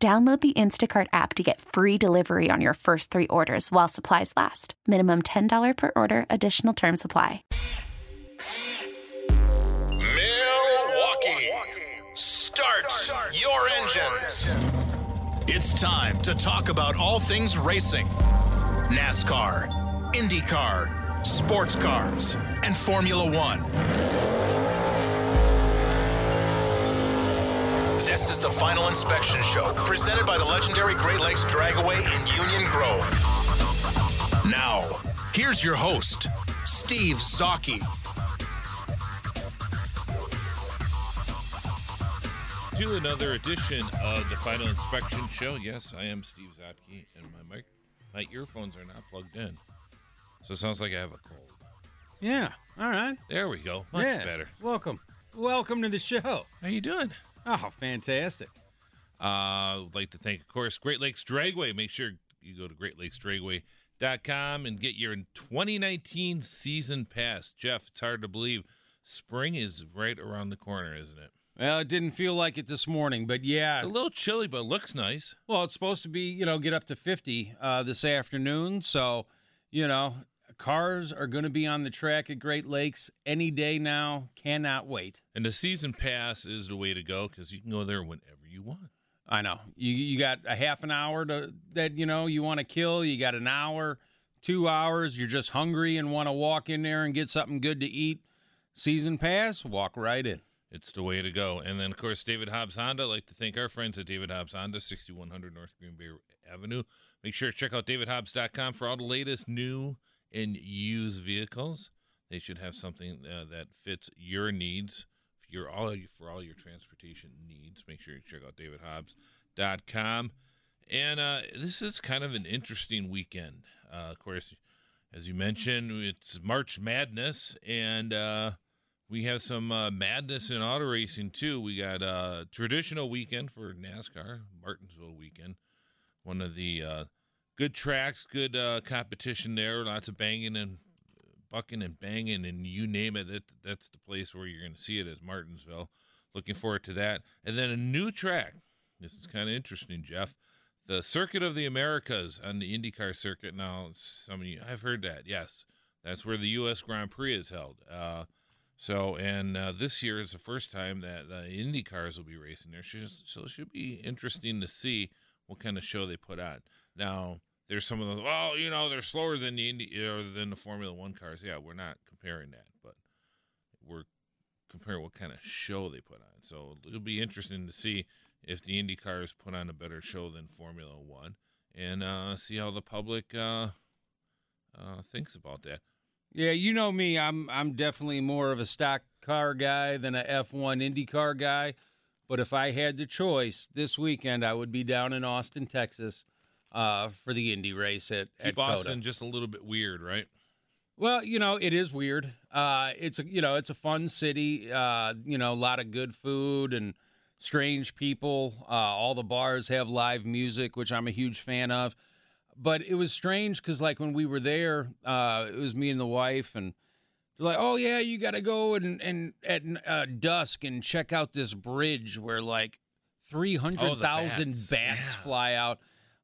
Download the Instacart app to get free delivery on your first three orders while supplies last. Minimum $10 per order, additional term supply. Milwaukee, start your engines. It's time to talk about all things racing NASCAR, IndyCar, sports cars, and Formula One. This is the Final Inspection Show, presented by the legendary Great Lakes Dragaway in Union Grove. Now, here's your host, Steve Zocchi. to another edition of the Final Inspection Show. Yes, I am Steve Zotke, and my mic, my earphones are not plugged in, so it sounds like I have a cold. Yeah. All right. There we go, much yeah. better. Welcome. Welcome to the show. How you doing? Oh, fantastic. Uh, would like to thank, of course, Great Lakes Dragway. Make sure you go to greatlakesdragway.com and get your 2019 season pass. Jeff, it's hard to believe spring is right around the corner, isn't it? Well, it didn't feel like it this morning, but yeah. It's a little chilly, but it looks nice. Well, it's supposed to be, you know, get up to 50 uh, this afternoon. So, you know, cars are going to be on the track at Great Lakes any day now. Cannot wait. And the season pass is the way to go because you can go there whenever you want. I know. You you got a half an hour to that you know you want to kill. You got an hour, two hours. You're just hungry and want to walk in there and get something good to eat. Season pass, walk right in. It's the way to go. And then, of course, David Hobbs Honda. I'd like to thank our friends at David Hobbs Honda, 6100 North Green Bay Avenue. Make sure to check out davidhobbs.com for all the latest new and used vehicles. They should have something uh, that fits your needs for your all for all your transportation needs. Make sure you check out davidhobbs.com. And uh, this is kind of an interesting weekend. Uh, of course, as you mentioned, it's March Madness, and uh, we have some uh, madness in auto racing too. We got a traditional weekend for NASCAR, Martinsville weekend, one of the uh, good tracks, good uh, competition there. Lots of banging and bucking and banging, and you name it. That, that's the place where you're going to see it is Martinsville. Looking forward to that. And then a new track. This is kind of interesting, Jeff. The Circuit of the Americas on the IndyCar circuit. Now, some of you, I've heard that. Yes, that's where the U.S. Grand Prix is held. Uh, so, and uh, this year is the first time that the Indy will be racing there. So, it should be interesting to see what kind of show they put on. Now, there's some of those. Well, you know, they're slower than the Indy or than the Formula One cars. Yeah, we're not comparing that, but we're comparing what kind of show they put on. So it'll be interesting to see if the Indy cars put on a better show than Formula One, and uh, see how the public uh, uh, thinks about that. Yeah, you know me. I'm I'm definitely more of a stock car guy than a F1 Indy car guy. But if I had the choice this weekend, I would be down in Austin, Texas, uh, for the Indy race at Keep at COTA. Austin just a little bit weird, right? Well, you know, it is weird. Uh, it's a you know, it's a fun city. Uh, you know, a lot of good food and strange people. Uh, all the bars have live music, which I'm a huge fan of. But it was strange because, like, when we were there, uh, it was me and the wife, and they're like, "Oh yeah, you got to go and and at uh, dusk and check out this bridge where like three hundred thousand bats. bats Yeah. fly out."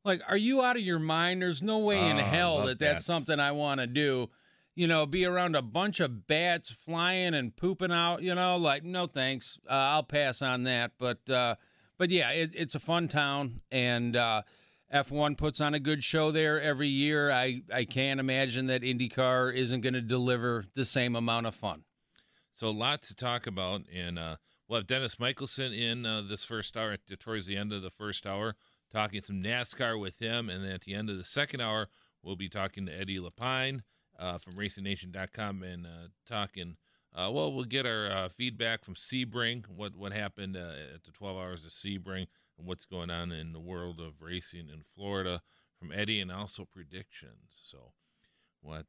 Like, are you out of your mind? There's no way in Oh, hell that that's bats. something I want to do. You know, be around a bunch of bats flying and pooping out. You know, like no thanks. Uh, I'll pass on that. But uh, but yeah, it, it's a fun town, and uh, F1 puts on a good show there every year. I I can't imagine that IndyCar isn't going to deliver the same amount of fun. So a lot to talk about, and uh, we'll have Dennis Michelson in uh, this first hour towards the end of the first hour, talking some NASCAR with him, and then at the end of the second hour, we'll be talking to Eddie Lapine uh, from RacingNation.com and uh, talking. Uh, well, we'll get our uh, feedback from Sebring, what what happened uh, at the 12 hours of Sebring. and what's going on in the world of racing in Florida from Eddie and also predictions. So, what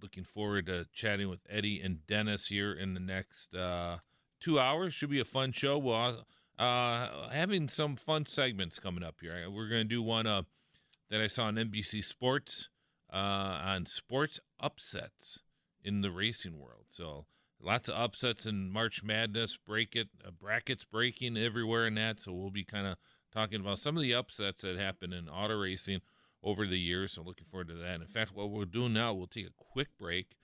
looking forward to chatting with Eddie and Dennis here in the next uh, two hours. Should be a fun show. We'll uh, having some fun segments coming up here. We're going to do one uh, that I saw on NBC Sports uh, on sports upsets in the racing world. So lots of upsets in March Madness, break it, uh, brackets breaking everywhere in that. So we'll be kind of talking about some of the upsets that happen in auto racing over the years. So looking forward to that. In fact, what we're doing now, we'll take a quick break,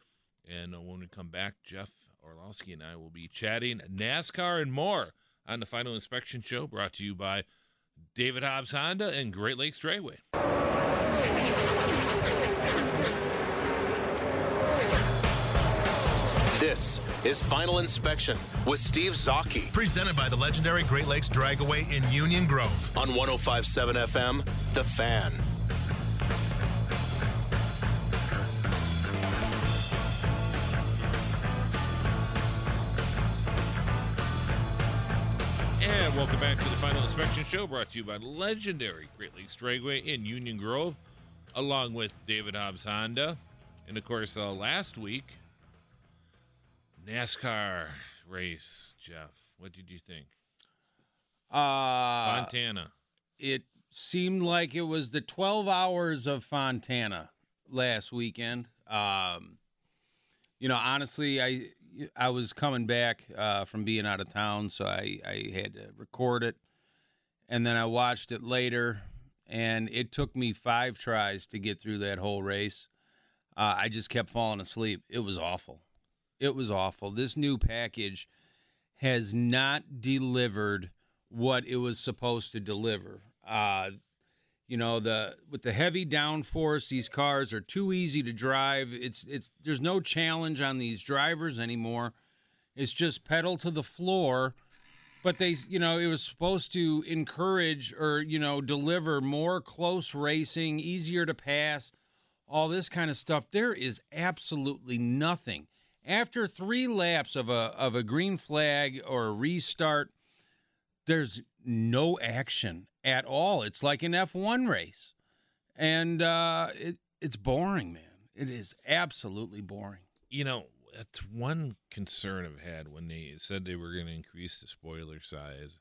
and uh, when we come back, Jeff Orlowski and I will be chatting NASCAR and more on the Final Inspection Show, brought to you by David Hobbs Honda and Great Lakes Dragway. This is Final Inspection with Steve Zocchi. Presented by the legendary Great Lakes Dragaway in Union Grove on 1057 FM, The Fan. Inspection Show, brought to you by legendary Great Lakes Dragway in Union Grove, along with David Hobbs Honda. And of course, uh, last week, NASCAR race, Jeff. What did you think? Uh, Fontana. It seemed like it was the 12 hours of Fontana last weekend. Um, you know, honestly, I I was coming back uh, from being out of town, so I, I had to record it, and then I watched it later, and it took me five tries to get through that whole race. Uh, I just kept falling asleep. It was awful. It was awful. This new package has not delivered what it was supposed to deliver. Uh, you know the with the heavy downforce, these cars are too easy to drive. It's it's there's no challenge on these drivers anymore. It's just pedal to the floor. But they, you know, it was supposed to encourage or you know deliver more close racing, easier to pass, all this kind of stuff. There is absolutely nothing after three laps of a of a green flag or a restart, there's no action at all. It's like an F1 race, and uh, it, it's boring, man. It is absolutely boring. You know, that's one concern I've had when they said they were going to increase the spoiler size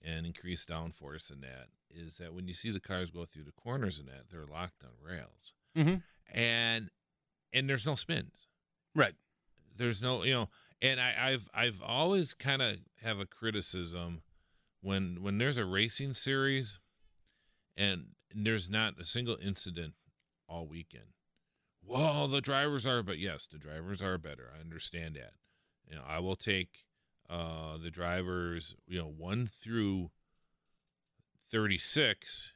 and increase downforce in that is that when you see the cars go through the corners in that, they're locked on rails, mm-hmm. and and there's no spins. Right. There's no, you know, and I, I've I've always kind of have a criticism when when there's a racing series and there's not a single incident all weekend. Well, the drivers are, but yes, the drivers are better. I understand that. You know, I will take uh, the drivers, you know, one through thirty six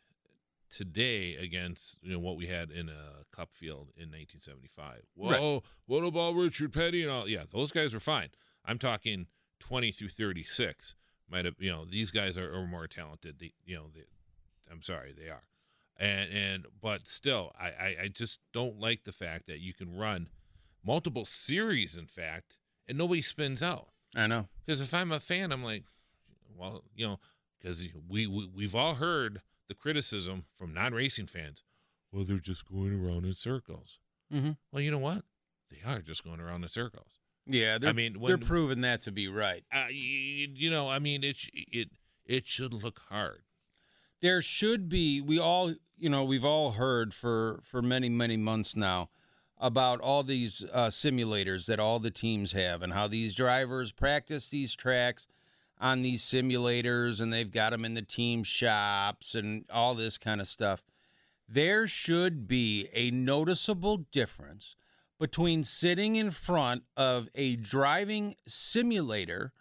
today against you know what we had in a cup field in 1975. Whoa, right. what about Richard Petty and all? Yeah, those guys were fine. I'm talking 20 through 36. Might have you know these guys are, are more talented. They, you know, they, I'm sorry, they are. And and but still, I, I I just don't like the fact that you can run multiple series, in fact, and nobody spins out. I know because if I'm a fan, I'm like, well, you know, because we, we we've all heard the criticism from non-racing fans. Well, they're just going around in circles. Mm-hmm. Well, you know what? They are just going around in circles. Yeah, I mean, when, they're proving that to be right. Uh, you, you, know, I mean, it it it should look hard. There should be. We all, you know, we've all heard for for many many months now about all these uh, simulators that all the teams have and how these drivers practice these tracks on these simulators and they've got them in the team shops and all this kind of stuff. There should be a noticeable difference between sitting in front of a driving simulator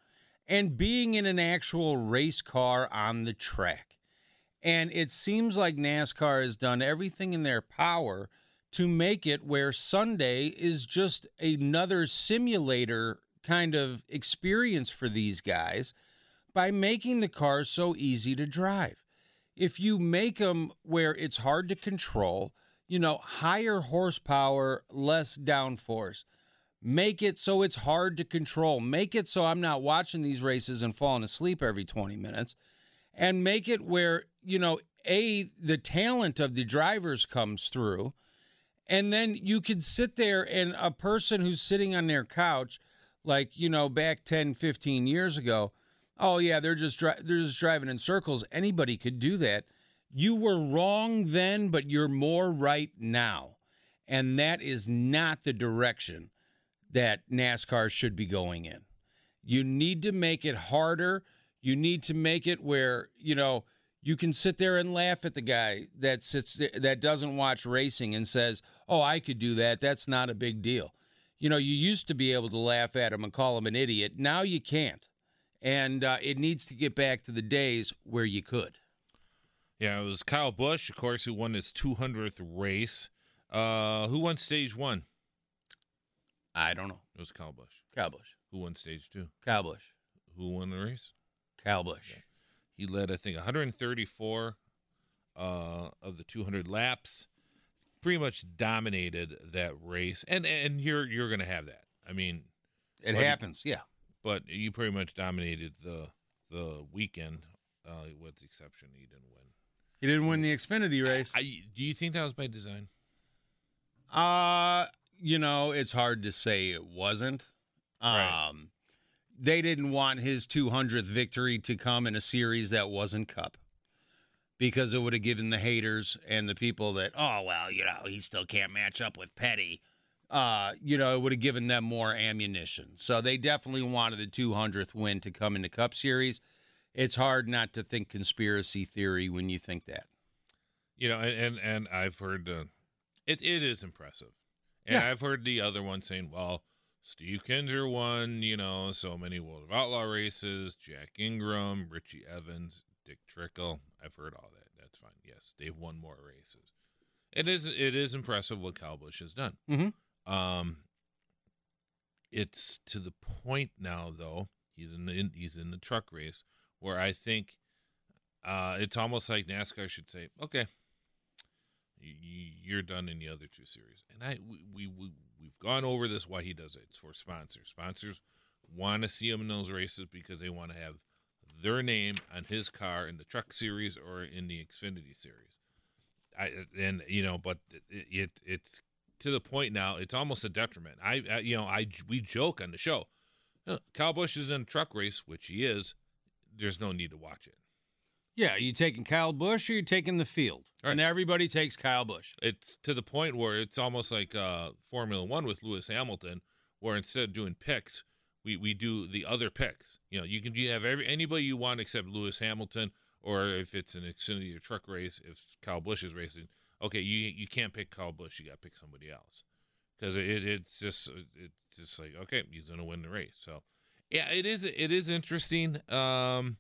and being in an actual race car on the track. And it seems like NASCAR has done everything in their power to make it where Sunday is just another simulator kind of experience for these guys by making the cars so easy to drive. If you make them where it's hard to control, you know, higher horsepower, less downforce. Make it so it's hard to control. Make it so I'm not watching these races and falling asleep every 20 minutes. And make it where, you know, A, the talent of the drivers comes through. And then you could sit there and a person who's sitting on their couch, like, you know, back 10, 15 years ago, oh, yeah, they're just, dri- they're just driving in circles. Anybody could do that. You were wrong then, but you're more right now. And that is not the direction that NASCAR should be going in. You need to make it harder. You need to make it where, you know, you can sit there and laugh at the guy that sits there, that doesn't watch racing and says, "Oh, I could do that. That's not a big deal." You know, you used to be able to laugh at him and call him an idiot. Now you can't. And uh, it needs to get back to the days where you could. Yeah, it was Kyle Busch, of course, who won his 200th race. Uh, who won stage one? I don't know. It was Kyle Busch. Kyle Busch. Who won stage two? Kyle Busch. Who won the race? Kyle Busch. He led, I think, 134 uh, of the 200 laps. Pretty much dominated that race, and and you're you're going to have that. I mean, It What- happens, yeah. but you pretty much dominated the the weekend, uh, with the exception he didn't win. He didn't win the Xfinity race. I, do you think that was by design? Uh, you know, it's hard to say it wasn't. Right. They didn't want his 200th victory to come in a series that wasn't Cup because it would have given the haters and the people that, oh, well, you know, he still can't match up with Petty. Uh, you know, it would have given them more ammunition. So they definitely wanted the 200th win to come in the Cup Series. It's hard not to think conspiracy theory when you think that. You know, and and, and I've heard uh, it. It is impressive, and Yeah. I've heard the other one saying, "Well, Steve Kinser won, you know, so many World of Outlaw races. Jack Ingram, Richie Evans, Dick Trickle. I've heard all that. That's fine. Yes, they've won more races. It is. It is impressive what Kyle Busch has done. Mhm. Um, it's to the point now, though. He's in the he's in the truck race where I think uh, it's almost like NASCAR should say, "Okay, you, you're done in the other two series." And I we, we, we we've gone over this why he does it. It's for sponsors. Sponsors want to see him in those races because they want to have their name on his car in the truck series or in the Xfinity series. I and you know, but it, it it's to the point now. It's almost a detriment. I, I you know I we joke on the show. "Huh, Kyle Busch is in a truck race, which he is. There's no need to watch it. Yeah, are you taking Kyle Busch or you taking the field? Right. And everybody takes Kyle Busch. it's to the point where it's almost like uh, Formula One with Lewis Hamilton, where instead of doing picks, we, we do the other picks. You know, you can you have every anybody you want except Lewis Hamilton, or if it's an Xfinity or truck race, if Kyle Busch is racing, okay, you you can't pick Kyle Busch, you got to pick somebody else, because it, it's just it's just like okay, he's gonna win the race. So yeah, it is it is interesting. Um,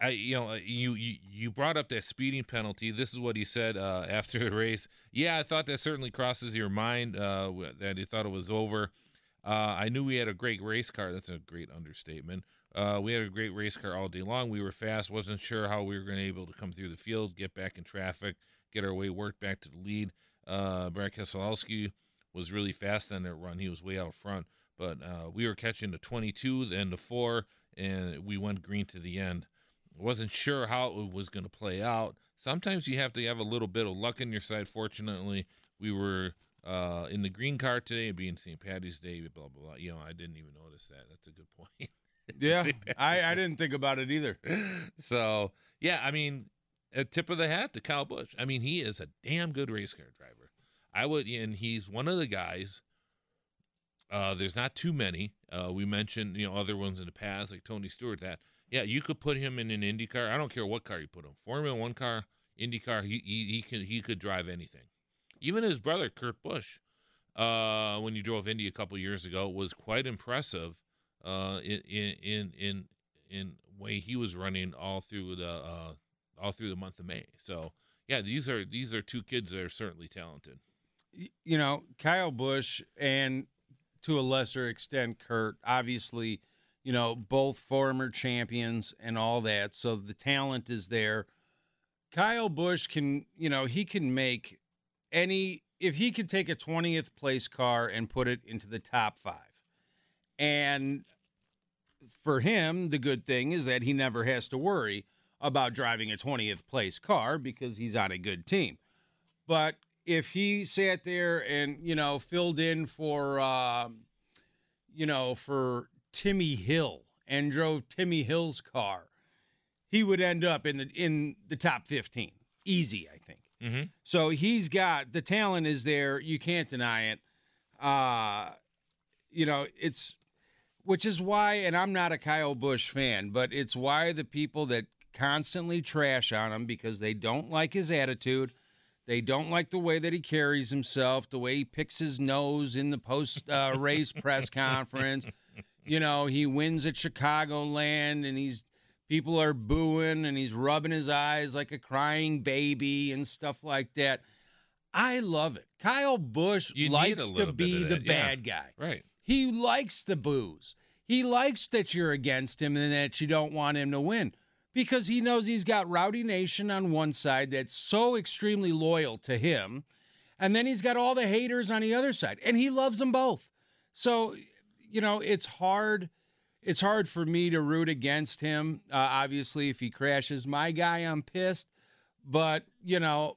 I you know you you you brought up that speeding penalty. This is what he said uh, after the race. Yeah, I thought that certainly crosses your mind uh, that he thought it was over. Uh, I knew we had a great race car. That's a great understatement. Uh, we had a great race car all day long. We were fast. Wasn't sure how we were going to be able to come through the field, get back in traffic, get our way worked back to the lead. Uh, Brad Keselowski was really fast on that run. He was way out front, but uh, we were catching the 22, then the four, and we went green to the end wasn't sure how it was going to play out. Sometimes you have to have a little bit of luck on your side. Fortunately, we were uh, in the green car today, being St. Patty's Day, blah blah blah. You know, I didn't even notice that. That's a good point. Yeah, I, I didn't think about it either. so yeah, I mean, a tip of the hat to Kyle Busch. I mean, he is a damn good race car driver. I would, and he's one of the guys. Uh, there's not too many. Uh, we mentioned you know other ones in the past, like Tony Stewart. That yeah, you could put him in an Indy car. I don't care what car you put him. Formula One car, Indy car. He he, he could he could drive anything. Even his brother Kurt Busch, uh, when you drove Indy a couple years ago, was quite impressive. Uh, in in in in way he was running all through the uh, all through the month of May. So yeah, these are these are two kids that are certainly talented. You know, Kyle Busch and to a lesser extent Kurt, obviously, you know, both former champions and all that. So the talent is there. Kyle Busch can, you know, he can make any if he could take a 20th place car and put it into the top 5. And for him, the good thing is that he never has to worry about driving a 20th place car because he's on a good team. But if he sat there and, you know, filled in for, uh, you know, for Timmy Hill and drove Timmy Hill's car, he would end up in the in the top 15. Easy, I think. Mm-hmm. So he's got the talent is there. You can't deny it. Uh, you know, it's which is why, and I'm not a Kyle Busch fan, but it's why the people that constantly trash on him because they don't like his attitude. They don't like the way that he carries himself, the way he picks his nose in the post uh, race press conference. You know, he wins at Chicagoland and he's people are booing and he's rubbing his eyes like a crying baby and stuff like that. I love it. Kyle Busch You likes to be the that, yeah. bad guy. Right. He likes the booze. He likes that you're against him and that you don't want him to win because he knows he's got Rowdy Nation on one side that's so extremely loyal to him. And then he's got all the haters on the other side, and he loves them both. So, you know, it's hard. It's hard for me to root against him. Uh, obviously, if he crashes my guy, I'm pissed. But you know,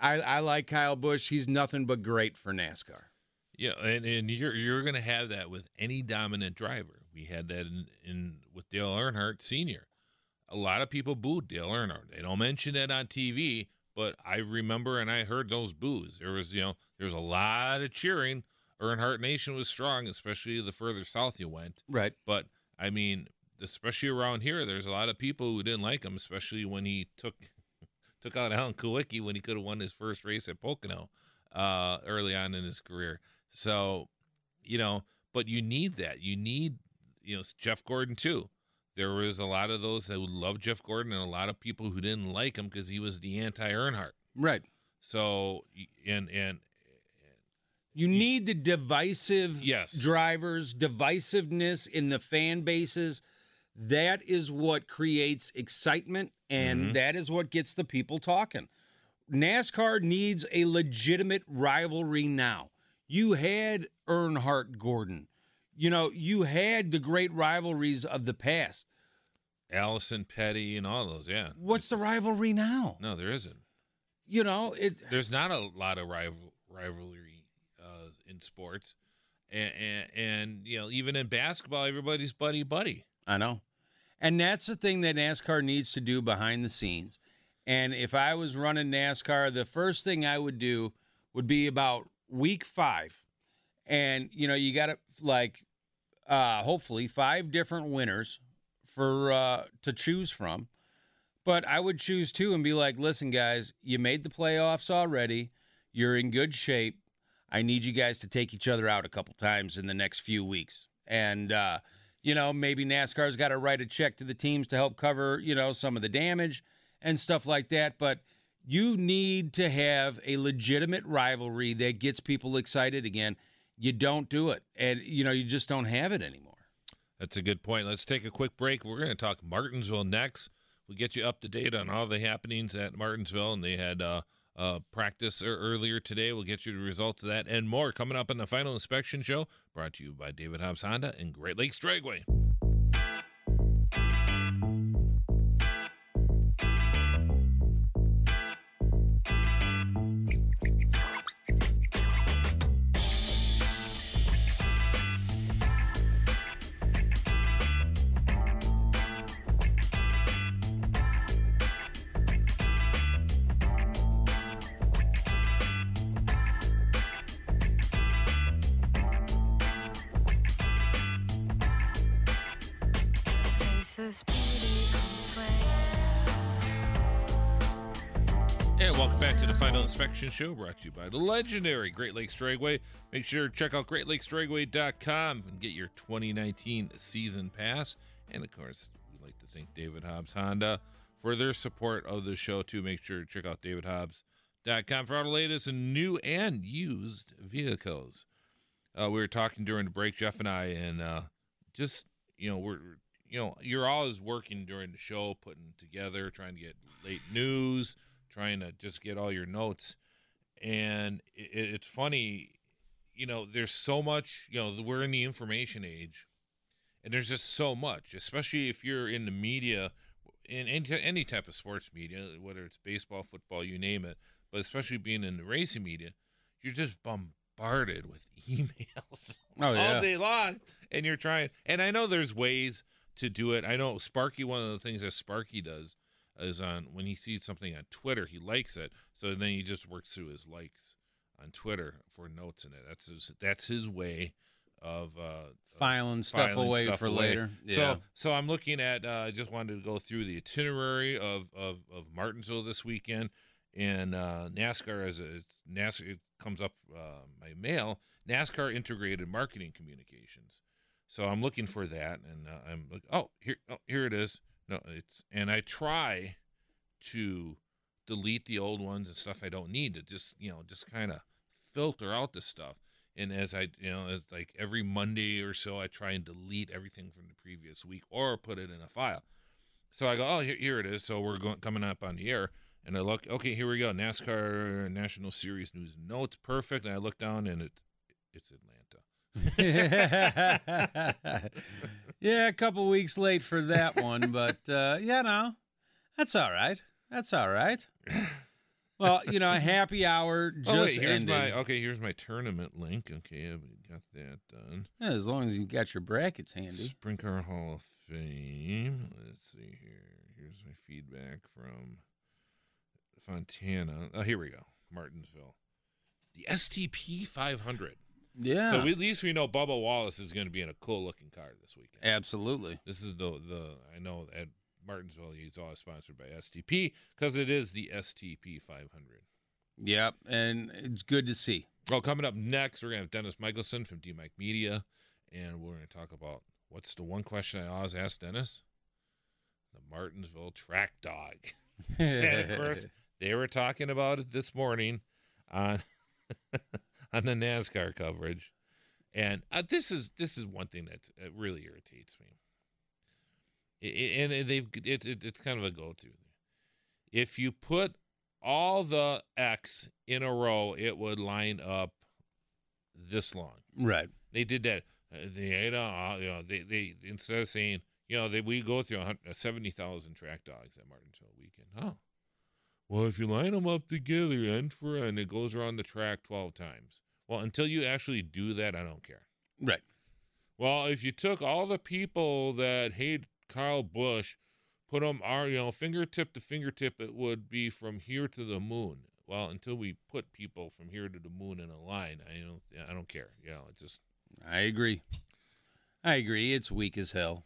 I, I like Kyle Busch. He's nothing but great for NASCAR. Yeah, and, and you're you're gonna have that with any dominant driver. We had that in, in with Dale Earnhardt Sr. A lot of people booed Dale Earnhardt. They don't mention that on TV, but I remember and I heard those boos. There was you know there was a lot of cheering. Earnhardt Nation was strong, especially the further south you went. Right. But I mean, especially around here, there's a lot of people who didn't like him, especially when he took took out Alan Kulwicki when he could have won his first race at Pocono uh, early on in his career. So, you know, but you need that. You need, you know, Jeff Gordon too. There was a lot of those that loved Jeff Gordon and a lot of people who didn't like him because he was the anti Earnhardt. Right. So, and and You need the divisive Yes. drivers, divisiveness in the fan bases. That is what creates excitement and Mhm. that is what gets the people talking. NASCAR needs a legitimate rivalry now. You had Earnhardt Gordon. You know, you had the great rivalries of the past. Allison Petty and all those. Yeah. What's the rivalry now? No, there isn't. You know, it There's not a lot of rival rivalry in sports, and, and and you know even in basketball, everybody's buddy buddy. I know. And that's the thing that NASCAR needs to do behind the scenes. And if I was running NASCAR, the first thing I would do would be about week five. And, you know, you got to like, uh, hopefully five different winners for, uh, to choose from. But I would choose two and be like, listen, guys, you made the playoffs already. You're in good shape. I need you guys to take each other out a couple times in the next few weeks. And, uh, you know, maybe NASCAR's got to write a check to the teams to help cover, you know, some of the damage and stuff like that. But you need to have a legitimate rivalry that gets people excited again. You don't do it. And, you know, you just don't have it anymore. That's a good point. Let's take a quick break. We're going to talk Martinsville next. We'll get you up to date on all the happenings at Martinsville, and they had uh, uh, practice er- earlier today. We'll get you the results of that and more coming up on the final inspection show. Brought to you by David Hobbs Honda and Great Lakes Dragway. Back to the Final Inspection Show, brought to you by the legendary Great Lakes Dragway. Make sure to check out GreatLakesDragway.com and get your 2019 season pass. And of course, we'd like to thank David Hobbs Honda for their support of the show, too. Make sure to check out DavidHobbs.com for all the latest and new and used vehicles. Uh, we were talking during the break, Jeff and I, and uh, just, you know, we're, you know, you're always working during the show, putting together, trying to get late news trying to just get all your notes. And it, it's funny, you know, there's so much, you know, we're in the information age, and there's just so much, especially if you're in the media in any, any type of sports media, whether it's baseball, football, you name it, but especially being in the racing media, you're just bombarded with emails Oh, yeah. all day long, and you're trying. And I know there's ways to do it. I know Sparky. One of the things that Sparky does is on when he sees something on Twitter, he likes it. So then he just works through his likes on Twitter for notes in it. That's his. That's his way of uh, Filing stuff filing away stuff for away. later. Yeah. So so I'm looking at. Uh, I just wanted to go through the itinerary of of, of Martinsville this weekend, and uh, NASCAR as a it's NASCAR it comes up uh, my mail. NASCAR Integrated Marketing Communications. So I'm looking for that, and uh, I'm like, oh here oh, here it is. No, it's and I try to delete the old ones and stuff I don't need to just you know just kind of filter out the stuff. And as I you know it's like every Monday or so, I try and delete everything from the previous week or put it in a file. So I go, oh here, here it is. So we're going coming up on the air, and I look, okay, here we go, NASCAR National Series news notes, perfect. And I look down, and it it's Atlanta. yeah, a couple weeks late for that one, but uh, yeah, no, that's all right. That's all right. Well, you know, a happy hour just oh wait, here's ended. my okay. Here's my tournament link. Okay, I've got that done. Yeah, as long as you got your brackets handy. Sprint Car Hall of Fame. Let's see here. Here's my feedback from Fontana. Oh, here we go. Martinsville. The STP 500. Yeah, So at least we know Bubba Wallace is going to be in a cool looking car this weekend. absolutely. This is the the I know at Martinsville he's always sponsored by STP because it is the STP 500. Yep, and it's good to see. Well, coming up next, we're gonna have Dennis Michelson from D Mike Media, and we're gonna talk about what's the one question I always ask Dennis: the Martinsville track dog. and of course, they were talking about it this morning on on the NASCAR coverage, and uh, this is this is one thing that uh, really irritates me. I- I- and they've it's it, it's kind of a go to. If you put all the X in a row, it would line up this long. right. They did that. Uh, they, you know, uh, you know, they, they instead of saying, you know, they, we go through uh, 70,000 track dogs at Martinsville weekend. Oh. Well, if you line them up together end for end, it goes around the track 12 times. Well, until you actually do that, I don't care. Right. Well, if you took all the people that hate Kyle Busch, put them, are you know, fingertip to fingertip, it would be from here to the moon. Well, until we put people from here to the moon in a line, I don't, I don't care. You know, it's just I agree. I agree. It's weak as hell.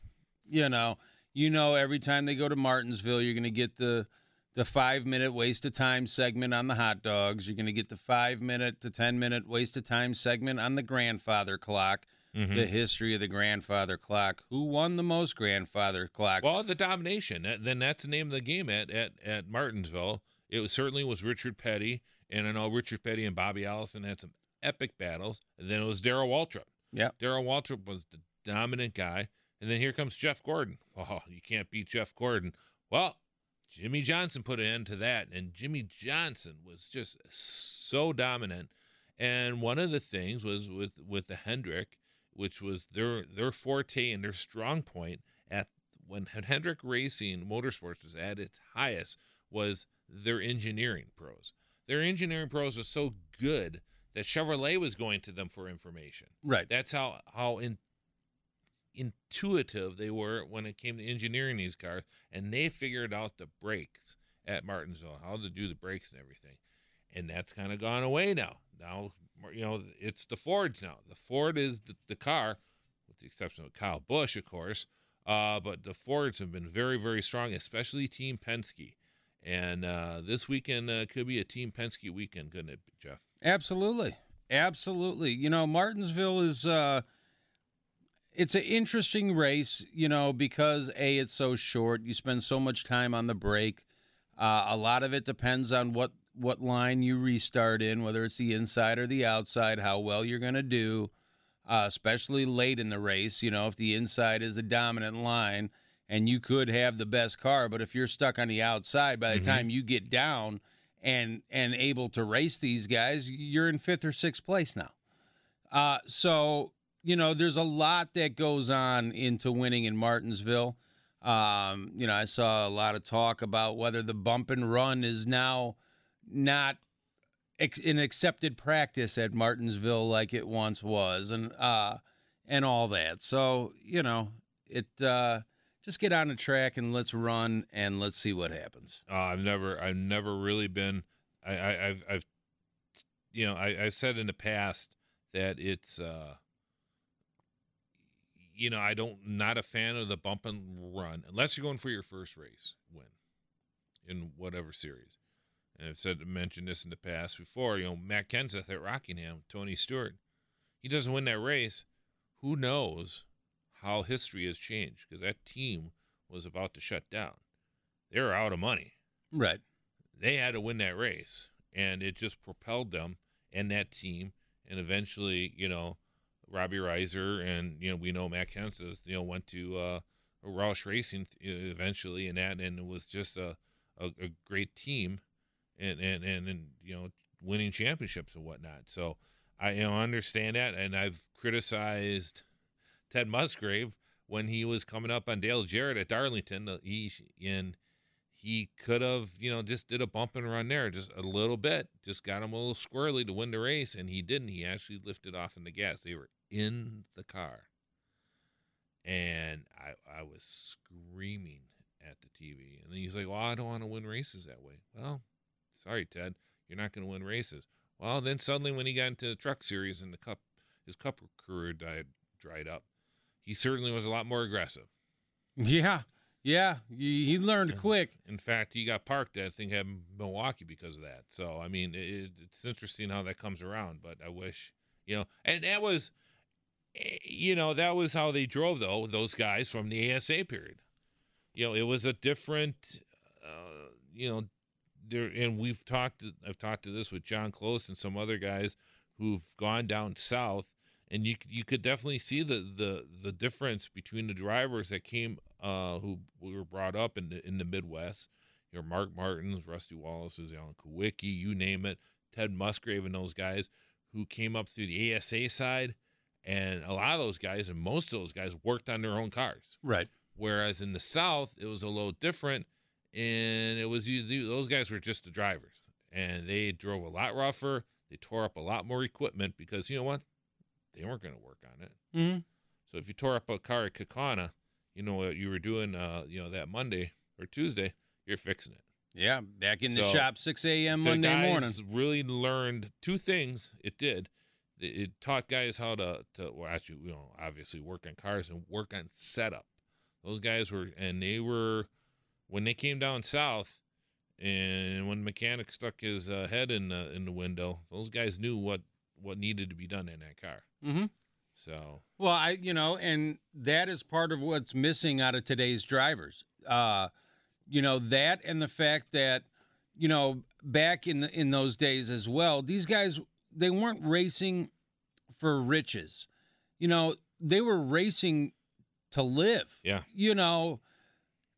You know, you know, every time they go to Martinsville, you're going to get the the five minute waste of time segment on the hot dogs. You're going to get the five minute to ten minute waste of time segment on the grandfather clock. Mm-hmm. The history of the grandfather clock. Who won the most grandfather clocks? Well, the domination. Then that's the name of the game at, at, at Martinsville. It was certainly was Richard Petty, and I know Richard Petty and Bobby Allison had some epic battles. And then it was Darrell Waltrip. Yeah, Darrell Waltrip was the dominant guy, and then here comes Jeff Gordon. Oh, you can't beat Jeff Gordon. Well, Jimmie Johnson put an end to that, and Jimmie Johnson was just so dominant. And one of the things was with with the Hendrick, which was their their forte and their strong point at when Hendrick Racing Motorsports was at its highest was their engineering pros. Their engineering pros was so good that Chevrolet was going to them for information. right. That's how how in, intuitive they were when it came to engineering these cars, and they figured out the brakes at Martinsville, how to do the brakes and everything, and that's kind of gone away now. Now you know it's the Fords now. The Ford is the, the car, with the exception of Kyle Busch, of course. Uh, but the Fords have been very, very strong, especially Team Penske. And uh, this weekend uh, could be a Team Penske weekend, couldn't it, Jeff? Absolutely. Absolutely. You know, Martinsville is uh it's an interesting race, you know, because A, it's so short. You spend so much time on the break. Uh, a lot of it depends on what what line you restart in, whether it's the inside or the outside, how well you're going to do, uh, especially late in the race. You know, if the inside is the dominant line, and you could have the best car, but if you're stuck on the outside, by the Mhm. time you get down and and able to race these guys, you're in fifth or sixth place now. Uh, so you know, there's a lot that goes on into winning in Martinsville. Um, you know, I saw a lot of talk about whether the bump and run is now not ex- an accepted practice at Martinsville like it once was, and uh, and all that. So you know, it uh, just get on the track and let's run and let's see what happens. Uh, I've never, I've never really been. I, I, I've, I've, you know, I, I've said in the past that it's, uh, you know, I don't, not a fan of the bump and run unless you're going for your first race win in whatever series. And I've said, mentioned this in the past before. You know, Matt Kenseth at Rockingham, Tony Stewart, he doesn't win that race. Who knows how history has changed? Because that team was about to shut down. They were out of money Right. they had to win that race, and it just propelled them and that team. And eventually, you know, Robbie Reiser and you know we know Matt Kenseth, you know, went to uh, Roush Racing eventually, and that and it was just a, a, a great team, and, and and and you know winning championships and whatnot. So I you know understand that, and I've criticized Ted Musgrave when he was coming up on Dale Jarrett at Darlington. He in he could have, you know, just did a bump and run there just a little bit, just got him a little squirrely to win the race, and he didn't. He actually lifted off in the gas. They were in the car, and I I was screaming at the TV, and then he's like, "Well, I don't want to win races that way." Well, sorry, Ted, you're not going to win races. Well, then suddenly when he got into the Truck Series and the Cup, his Cup career died dried up. He certainly was a lot more aggressive. Yeah. Yeah. He he learned Yeah. quick. In fact, he got parked at I think at Milwaukee because of that. So I mean, it, it's interesting how that comes around. But I wish you know, and that was, you know, that was how they drove though those guys from the ASA period. You know, it was a different, uh, you know, there. And we've talked. I've talked to this with John Close and some other guys who've gone down south, and you you could definitely see the the the difference between the drivers that came uh, who were brought up in the in the Midwest. You know, Mark Martins, Rusty Wallace's, Alan Kulwicki, you name it, Ted Musgrave, and those guys who came up through the ASA side, and a lot of those guys and most of those guys worked on their own cars. Right. Whereas in the South, it was a little different, and it was those guys were just the drivers, and they drove a lot rougher. They tore up a lot more equipment because you know what, they weren't going to work on it. Mm-hmm. So if you tore up a car at Kaukauna, you know what you were doing, uh, you know that Monday or Tuesday, you're fixing it. Yeah. Back in the shop 6 a.m. the Monday guys morning. really learned two things. It did. It, it taught guys how to, to well, actually, you know, obviously work on cars and work on setup. Those guys were, and they were, when they came down south, and when the mechanic stuck his uh, head in the in the window, those guys knew what what needed to be done in that car. Mm-hmm. So Well, I you know, and that is part of what's missing out of today's drivers. Uh, you know that, and the fact that you know back in the, in those days as well, these guys they weren't racing for riches. You know, they were racing to live. yeah, You know,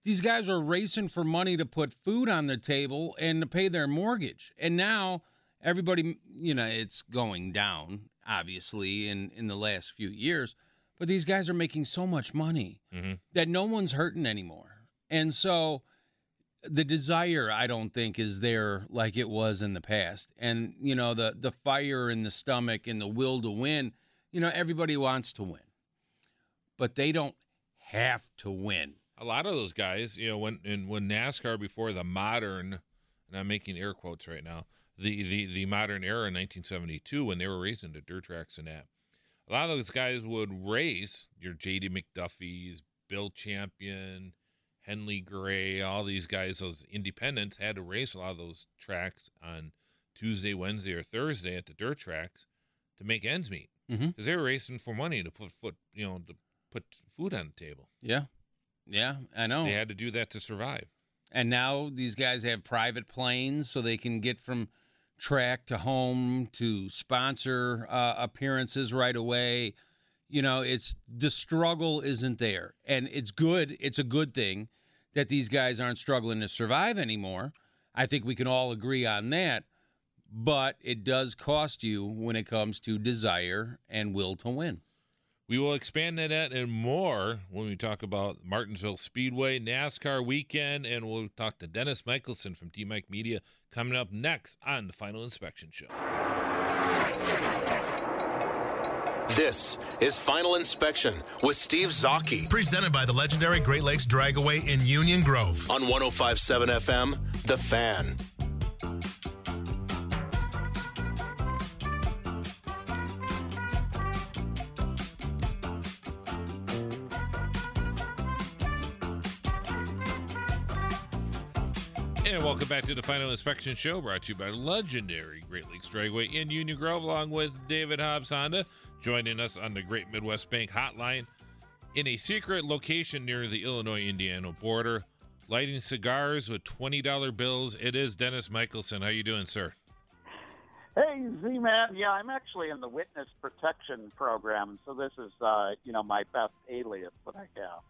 these guys are racing for money to put food on the table and to pay their mortgage. And now everybody, you know, it's going down, obviously, in, in the last few years. But these guys are making so much money Mhm. that no one's hurting anymore. And so the desire, I don't think, is there like it was in the past. And, you know, the the fire in the stomach and the will to win, you know, everybody wants to win. But they don't have to win. a lot of those guys, you know, when and when NASCAR before the modern, and I'm making air quotes right now, the the the modern era in 1972 when they were racing the dirt tracks and that, a lot of those guys would race your J.D. McDuffie's, Bill Champion, Henley Gray, all these guys, those independents had to race a lot of those tracks on Tuesday, Wednesday, or Thursday at the dirt tracks to make ends meet because they were racing for money to put foot, you know, to put food on the table. Yeah. Yeah, I know. They had to do that to survive. And now these guys have private planes so they can get from track to home to sponsor uh, appearances right away. You know, it's the struggle isn't there. And it's good. It's a good thing that these guys aren't struggling to survive anymore. I think we can all agree on that. But it does cost you when it comes to desire and will to win. We will expand that and more when we talk about Martinsville Speedway, NASCAR weekend, and we'll talk to Dennis Michelson from T Mike Media coming up next on the Final Inspection Show. This is Final Inspection with Steve Zocchi. Presented by the legendary Great Lakes Dragaway in Union Grove on 1057 FM, The Fan. And welcome back to the Final Inspection Show, brought to you by legendary Great Lakes Dragway in Union Grove, along with David Hobbs Honda, joining us on the Great Midwest Bank Hotline in a secret location near the Illinois-Indiana border, lighting cigars with twenty dollar bills. It is Dennis Michelsen. How you doing, sir? Hey, Z man. Yeah, I'm actually in the witness protection program, so this is, uh, you know, my best alias that I have.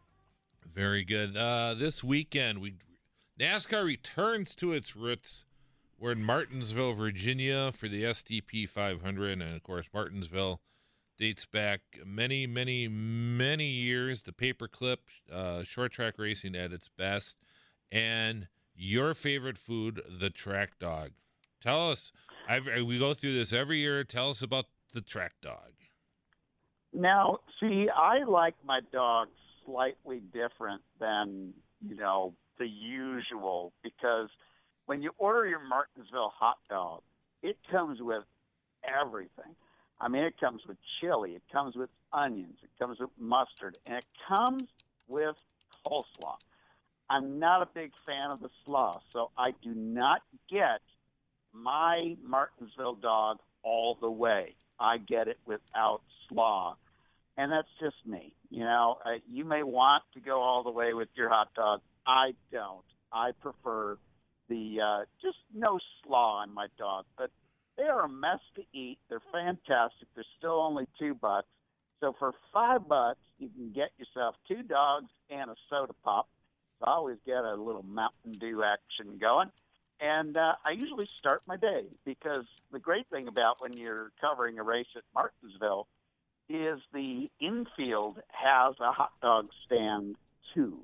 Very good. Uh, this weekend, we NASCAR returns to its roots. We're in Martinsville, Virginia, for the STP 500, and of course, Martinsville dates back many, many, many years. The paperclip, uh, short track racing at its best, and your favorite food, the track dog. Tell us. I've, we go through this every year. Tell us about the track dog. Now, see, I like my dog slightly different than, you know, the usual because when you order your Martinsville hot dog, it comes with everything. I mean, it comes with chili, it comes with onions, it comes with mustard, and it comes with coleslaw. I'm not a big fan of the slaw, so I do not get my Martinsville dog all the way. I get it without slaw, and that's just me. You know, uh, you may want to go all the way with your hot dog. I don't. I prefer the uh, just no slaw on my dog, but they are a mess to eat. They're fantastic. They're still only two bucks. So for five bucks, you can get yourself two dogs and a soda pop. So I always get a little Mountain Dew action going. And uh, I usually start my day because the great thing about when you're covering a race at Martinsville is the infield has a hot dog stand too.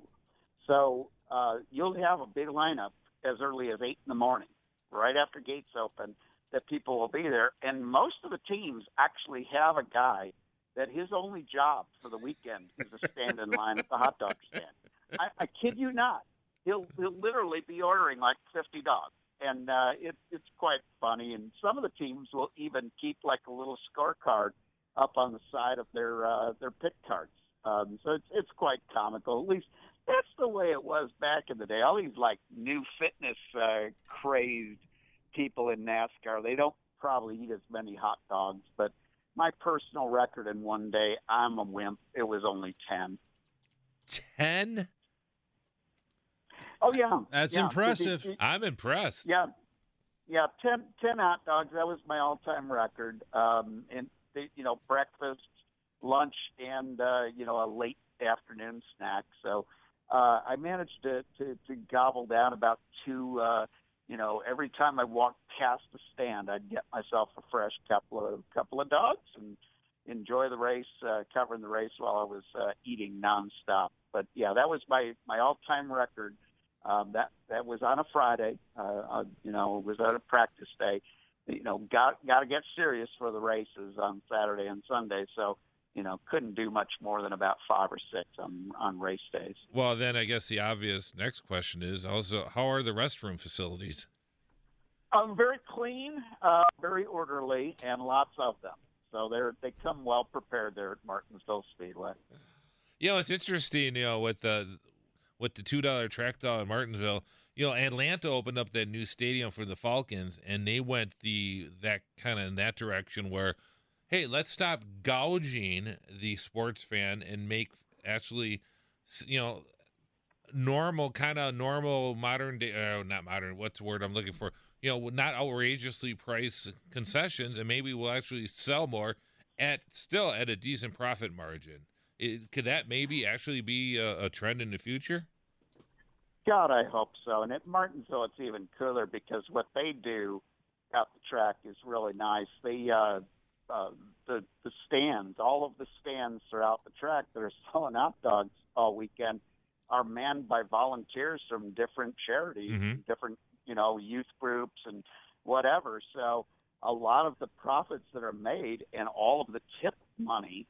So uh, you'll have a big lineup as early as 8 in the morning, right after gates open, that people will be there. And most of the teams actually have a guy that his only job for the weekend is to stand in line at the hot dog stand. I, I kid you not. He'll he'll literally be ordering like 50 dogs, and uh, it, it's quite funny. And some of the teams will even keep like a little scorecard up on the side of their uh, their pit cards. Um, so it's it's quite comical. At least that's the way it was back in the day. All these like new fitness uh, crazed people in NASCAR, they don't probably eat as many hot dogs, but my personal record in one day, I'm a wimp. It was only 10. 10? Oh, yeah. That's Yeah. impressive. It- it- I'm impressed. Yeah, yeah, 10, 10 hot dogs. That was my all-time record. Um, and they, you know, breakfast, lunch, and uh, you know, a late afternoon snack. So uh, I managed to, to to gobble down about two. Uh, you know, every time I walked past the stand, I'd get myself a fresh couple of couple of dogs and enjoy the race, uh, covering the race while I was uh, eating nonstop. But yeah, that was my my all-time record. Um, that that was on a Friday. Uh, uh, you know, it was on a practice day. You know, got got to get serious for the races on Saturday and Sunday. So, you know, couldn't do much more than about five or six on on race days. Well, then I guess the obvious next question is also how are the restroom facilities? Um, very clean, uh, very orderly, and lots of them. So they're they come well prepared there at Martinsville Speedway. You know, it's interesting, you know, with the with the two dollar track dog in Martinsville. You know, Atlanta opened up that new stadium for the Falcons, and they went the that kind of in that direction where, hey, let's stop gouging the sports fan and make actually, you know, normal kind of normal modern day, uh, not modern. What's the word I'm looking for? You know, not outrageously priced concessions, and maybe we'll actually sell more at still at a decent profit margin. It, could that maybe actually be a, a trend in the future? God, I hope so. And at Martinsville, it's even cooler because what they do out the track is really nice. They uh, uh, the the stands, all of the stands throughout the track that are selling hot dogs all weekend are manned by volunteers from different charities, Mhm. different you know youth groups and whatever. So a lot of the profits that are made and all of the tip money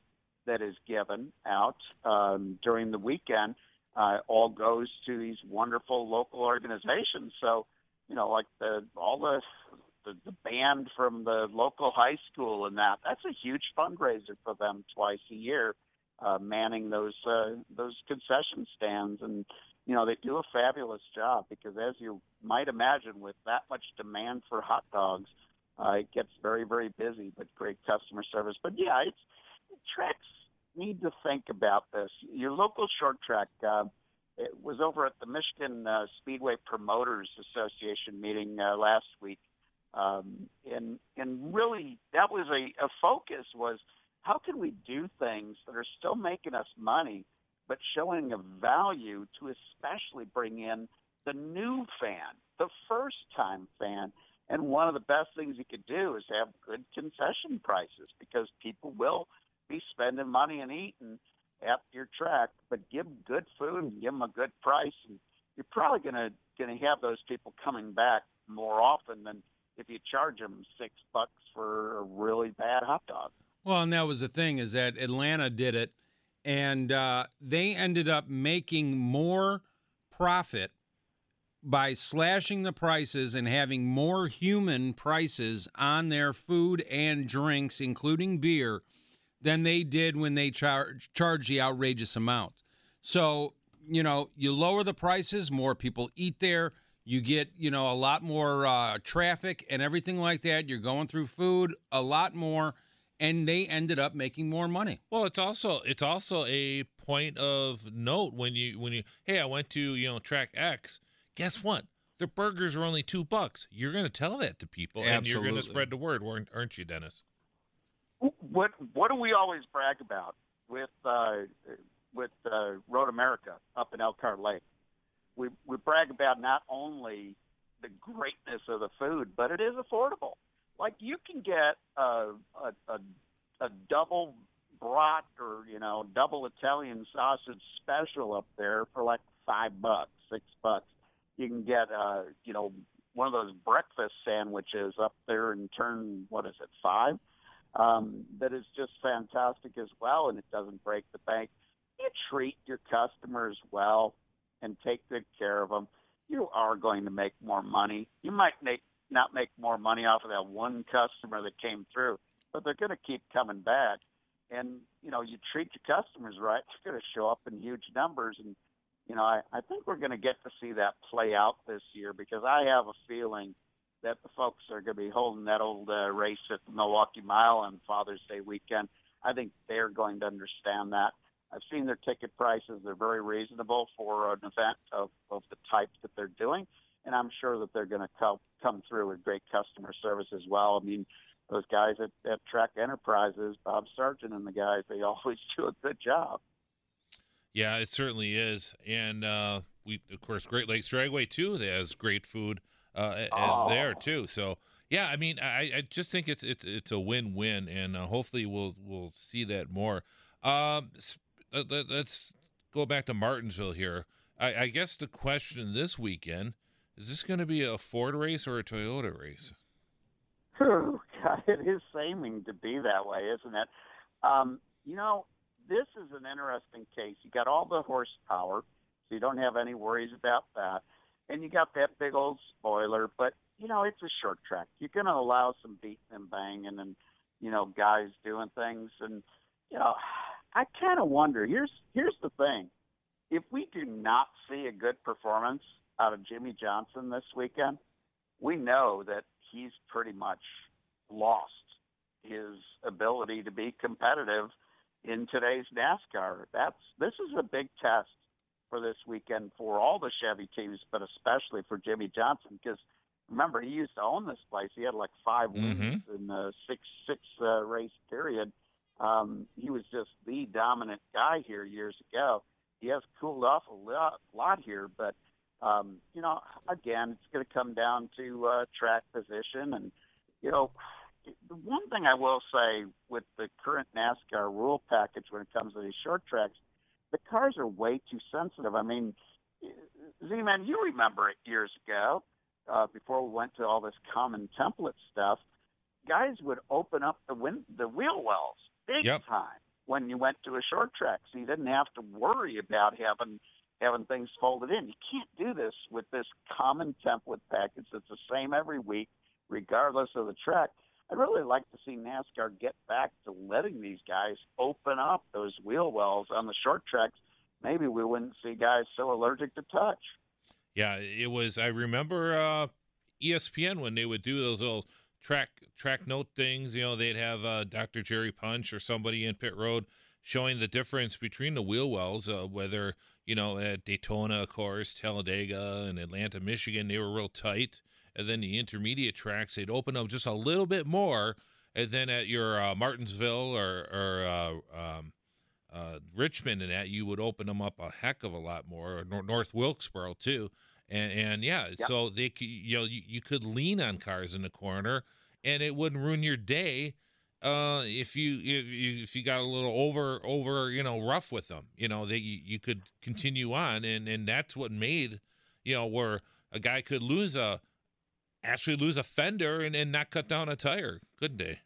that is given out um, during the weekend uh, all goes to these wonderful local organizations. So you know, like the all the the, the band from the local high school and that that's a huge fundraiser for them twice a year uh, manning those uh, those concession stands. And you know they do a fabulous job because as you might imagine with that much demand for hot dogs uh, it gets very very busy but great customer service. But yeah it's tracks need to think about this. Your local short track uh, it was over at the Michigan uh, Speedway Promoters Association meeting uh, last week um, and and really that was a, a focus was how can we do things that are still making us money but showing a value to especially bring in the new fan the first time fan. And one of the best things you could do is have good concession prices because people will be spending money and eating at your track but give them good food and give them a good price. And you're probably going to going to have those people coming back more often than if you charge them six bucks for a really bad hot dog. Well, and that was the thing is that Atlanta did it, and uh, they ended up making more profit by slashing the prices and having more human prices on their food and drinks, including beer, than they did when they charge charge the outrageous amount. So you know, you lower the prices, more people eat there. You get, you know, a lot more uh, traffic and everything like that. You're going through food a lot more, and they ended up making more money. Well, it's also it's also a point of note when you when you hey, I went to you know track X. Guess what? Their burgers are only two bucks. You're going to tell that to people, and you're going to spread the word, aren't aren't you, Dennis? What what do we always brag about with uh, with uh, Road America up in Elkhart Lake? We we brag about not only the greatness of the food, but it is affordable. Like you can get a a, a, a double brat or you know double Italian sausage special up there for like five bucks, six bucks. You can get uh you know one of those breakfast sandwiches up there and turn what is it five um, that is just fantastic as well, and it doesn't break the bank. You treat your customers well and take good care of them. You are going to make more money. You might make not make more money off of that one customer that came through, but they're going to keep coming back. And you know, you treat your customers right, they're going to show up in huge numbers. And you know, I, I think we're going to get to see that play out this year because I have a feeling that the folks are going to be holding that old uh, race at the Milwaukee Mile on Father's Day weekend. I think they're going to understand that. I've seen their ticket prices; they're very reasonable for an event of, of the type that they're doing, and I'm sure that they're going to come come through with great customer service as well. I mean, those guys at, at Track Enterprises, Bob Sargent and the guys, they always do a good job. Yeah, it certainly is, and uh, we of course Great Lakes Dragway too. Has great food uh, Oh. there too. So yeah, I mean, I, I just think it's it's it's a win win, and uh, hopefully we'll we'll see that more. Um, let- let- let's go back to Martinsville here. I, I guess the question this weekend is: this going to be a Ford race or a Toyota race? Whew, God, it is seeming to be that way, isn't it? Um, you know, this is an interesting case. You got all the horsepower, so you don't have any worries about that, and you got that big old spoiler. But you know, it's a short track. You're going to allow some beating and banging, and you know, guys doing things, and you know, I kind of wonder. Here's here's the thing: if we do not see a good performance out of Jimmie Johnson this weekend, we know that he's pretty much lost his ability to be competitive in today's NASCAR. That's this is a big test for this weekend for all the Chevy teams, but especially for Jimmie Johnson because remember he used to own this place. He had like 5 wins in a six six uh, race period. Um, he was just the dominant guy here years ago. He has cooled off a lot, lot here, but um, you know, again, it's going to come down to uh, track position, and you know, the one thing I will say with the current NASCAR rule package when it comes to these short tracks, the cars are way too sensitive. I mean, Z-Man, you remember it years ago, uh, before we went to all this common template stuff. Guys would open up the win- the wheel wells big Yep. time when you went to a short track, so you didn't have to worry about having having things folded in. You can't do this with this common template package that's the same every week, regardless of the track. I'd really like to see NASCAR get back to letting these guys open up those wheel wells on the short tracks. Maybe we wouldn't see guys so allergic to touch. Yeah, it was. I remember uh, ESPN when they would do those little track track note things. You know, they'd have uh, Dr. Jerry Punch or somebody in pit road showing the difference between the wheel wells. Uh, whether you know at Daytona, of course, Talladega, and Atlanta, Michigan, they were real tight, and then the intermediate tracks they'd open up just a little bit more, and then at your uh, Martinsville or or uh, um, uh, Richmond and that, you would open them up a heck of a lot more, or North Wilkesboro too. And, and yeah, Yep. so they you know you, you could lean on cars in the corner, and it wouldn't ruin your day uh, if you if you if you got a little over over you know rough with them. You know that you, you could continue on, and and that's what made you know where a guy could lose a actually lose a fender and, and not cut down a tire, couldn't they?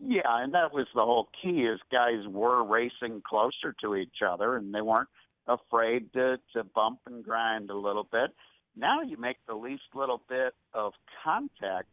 Yeah, and that was the whole key is guys were racing closer to each other and they weren't afraid to, to bump and grind a little bit. Now you make the least little bit of contact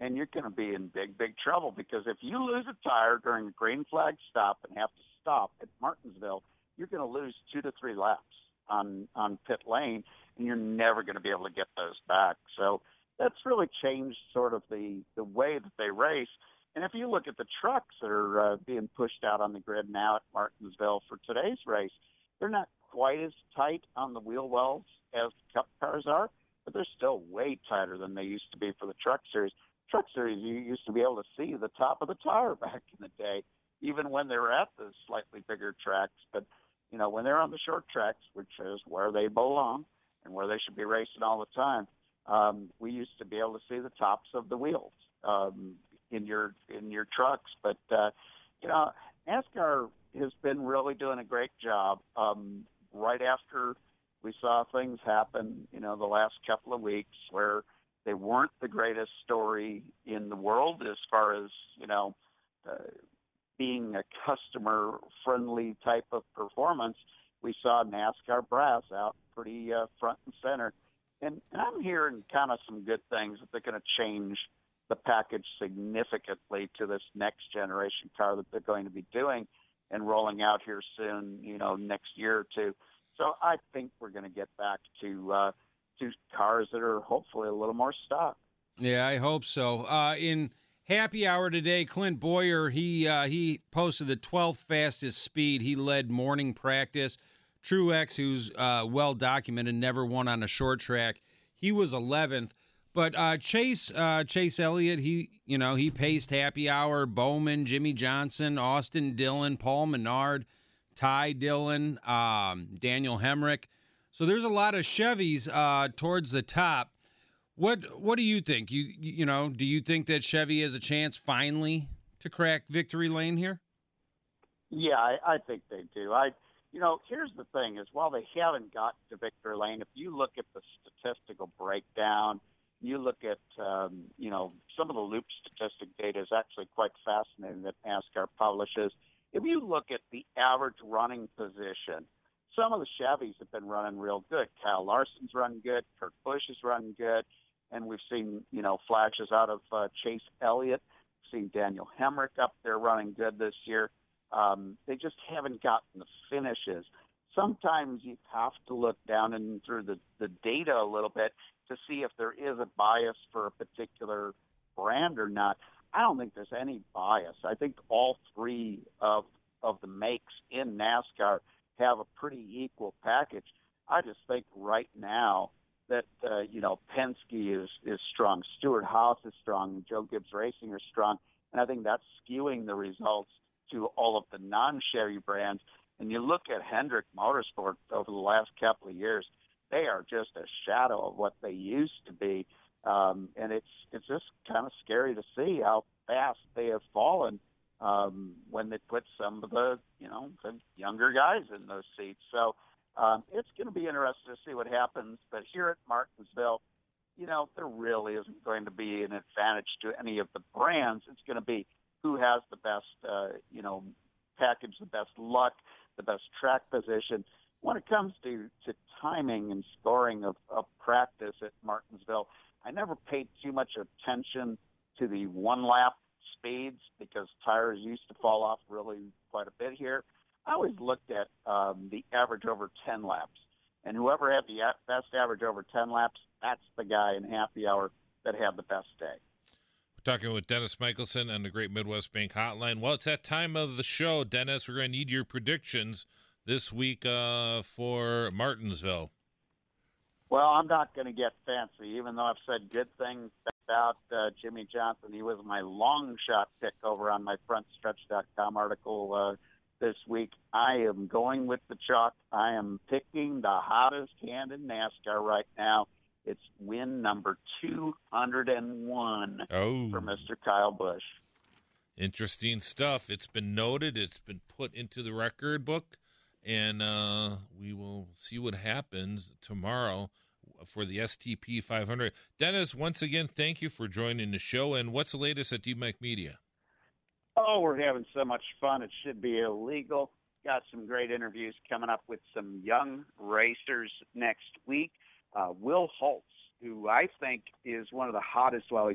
and you're going to be in big, big trouble because if you lose a tire during a green flag stop and have to stop at Martinsville, you're going to lose two to three laps on on pit lane, and you're never going to be able to get those back. So that's really changed sort of the the way that they race. And if you look at the trucks that are uh, being pushed out on the grid now at Martinsville for today's race, they're not quite as tight on the wheel wells as Cup cars are, but they're still way tighter than they used to be for the Truck Series. Truck Series, you used to be able to see the top of the tire back in the day, even when they were at the slightly bigger tracks. But you know, when they're on the short tracks, which is where they belong and where they should be racing all the time, um, we used to be able to see the tops of the wheels um, in your in your trucks. But uh, you know, NASCAR has been really doing a great job. Um, right after we saw things happen, you know, the last couple of weeks where they weren't the greatest story in the world as far as you know uh, being a customer friendly type of performance. We saw NASCAR brass out pretty uh, front and center, and, and I'm hearing kind of some good things that they're going to change the package significantly to this next generation car that they're going to be doing and rolling out here soon, you know, next year or two. So I think we're going to get back to uh, to cars that are hopefully a little more stock. Yeah, I hope so. Uh, in happy hour today, Clint Bowyer he uh, he posted the 12th fastest speed. He led morning practice. Truex, who's uh, well documented, never won on a short track. He was 11th. But uh, Chase uh, Chase Elliott, he you know he paced happy hour. Bowman, Jimmie Johnson, Austin Dillon, Paul Menard, Ty Dillon, um, Daniel Hemric. So there's a lot of Chevys uh, towards the top. What what do you think? You you know, do you think that Chevy has a chance finally to crack victory lane here? Yeah, I, I think they do. I, you know, here's the thing: is while they haven't gotten to victory lane, if you look at the statistical breakdown, you look at, um, you know, some of the loop statistic data is actually quite fascinating that NASCAR publishes. If you look at the average running position, some of the Chevys have been running real good. Kyle Larson's run good. Kurt Busch is running good. And we've seen, you know, flashes out of uh, Chase Elliott. We've seen Daniel Hemric up there running good this year. Um, they just haven't gotten the finishes. Sometimes you have to look down and through the, the data a little bit to see if there is a bias for a particular brand or not. I don't think there's any bias. I think all three of of the makes in NASCAR have a pretty equal package. I just think right now that uh, you know Penske is is strong, Stewart Haas is strong, Joe Gibbs Racing are strong, and I think that's skewing the results to all of the non-Chevy brands. And you look at Hendrick Motorsport over the last couple of years, they are just a shadow of what they used to be. um, and it's it's just kind of scary to see how fast they have fallen um, when they put some of the you know the younger guys in those seats. So um, it's going to be interesting to see what happens. But here at Martinsville, you know, there really isn't going to be an advantage to any of the brands. It's going to be who has the best, uh, you know, package, the best luck, the best track position. When it comes to, to timing and scoring of, of practice at Martinsville, I never paid too much attention to the one lap speeds because tires used to fall off really quite a bit here. I always looked at um, the average over 10 laps. And whoever had the best average over 10 laps, that's the guy in happy hour that had the best day. We're talking with Dennis Michelsen on the Great Midwest Bank Hotline. Well, it's that time of the show, Dennis. We're going to need your predictions this week uh, for Martinsville. Well, I'm not going to get fancy, even though I've said good things about uh, Jimmie Johnson. He was my long shot pick over on my frontstretch.com article uh, this week. I am going with the chalk. I am picking the hottest hand in NASCAR right now. It's win number 201 oh. for Mr. Kyle Busch. Interesting stuff. It's been noted, it's been put into the record book, and uh, we will see what happens tomorrow for the STP 500. Dennis, once again, thank you for joining the show. And what's the latest at DMAC Media? Oh, we're having so much fun. It should be illegal. Got some great interviews coming up with some young racers next week. Uh, Will Holtz, who I think is one of the hottest, well,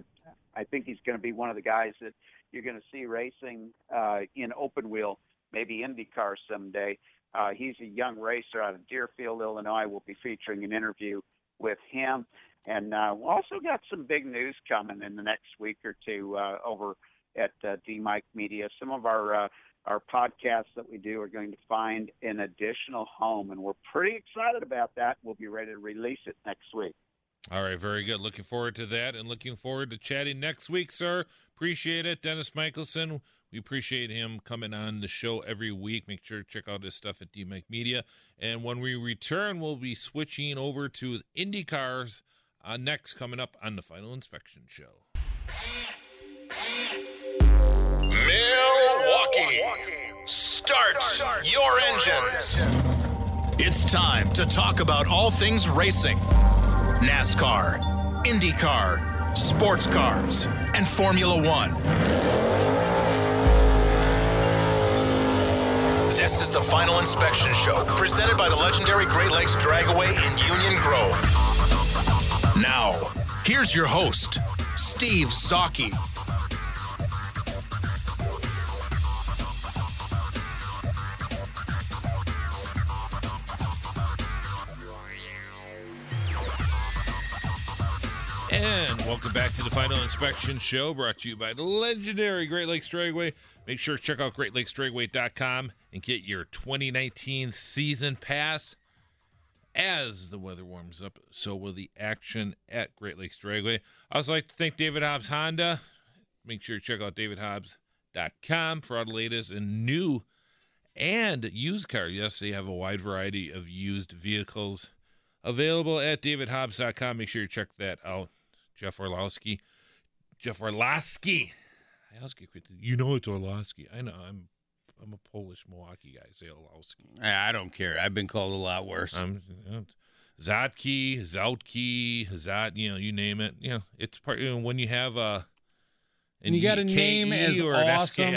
I think he's going to be one of the guys that you're going to see racing uh, in open wheel, maybe IndyCar someday. Uh, he's a young racer out of Deerfield, Illinois. We'll be featuring an interview with him. And uh, we also got some big news coming in the next week or two uh, over at uh, DMAC Media. Some of our uh, our podcasts that we do are going to find an additional home, and we're pretty excited about that. We'll be ready to release it next week. All right, very good. Looking forward to that, and looking forward to chatting next week, sir. Appreciate it, Dennis Michelsen. We appreciate him coming on the show every week. Make sure to check out his stuff at DMAC Media. And when we return, we'll be switching over to IndyCars uh, next, coming up on the Final Inspection Show. Start your engines. It's time to talk about all things racing NASCAR, IndyCar, sports cars, and Formula One. This is the Final Inspection Show, presented by the legendary Great Lakes Dragaway in Union Grove. Now, here's your host, Steve Zocchi. To the Final Inspection Show, brought to you by the legendary Great Lakes Dragway. Make sure to check out GreatLakesDragway.com and get your 2019 season pass. As the weather warms up, so will the action at Great Lakes Dragway. I also like to thank David Hobbs Honda. Make sure to check out DavidHobbs.com for all the latest and new and used cars. Yes, they have a wide variety of used vehicles available at DavidHobbs.com. Make sure you check that out. Jeff Orlowski. Jeff Orlowski. I ask you, You know it's Orlowski. I know. I'm I'm a Polish Milwaukee guy. I say Orlowski. I don't care. I've been called a lot worse. You know, Zatki, Zoutki, Zat, you know, you name it. You know, it's part. You know, when you have a and you got a name as awesome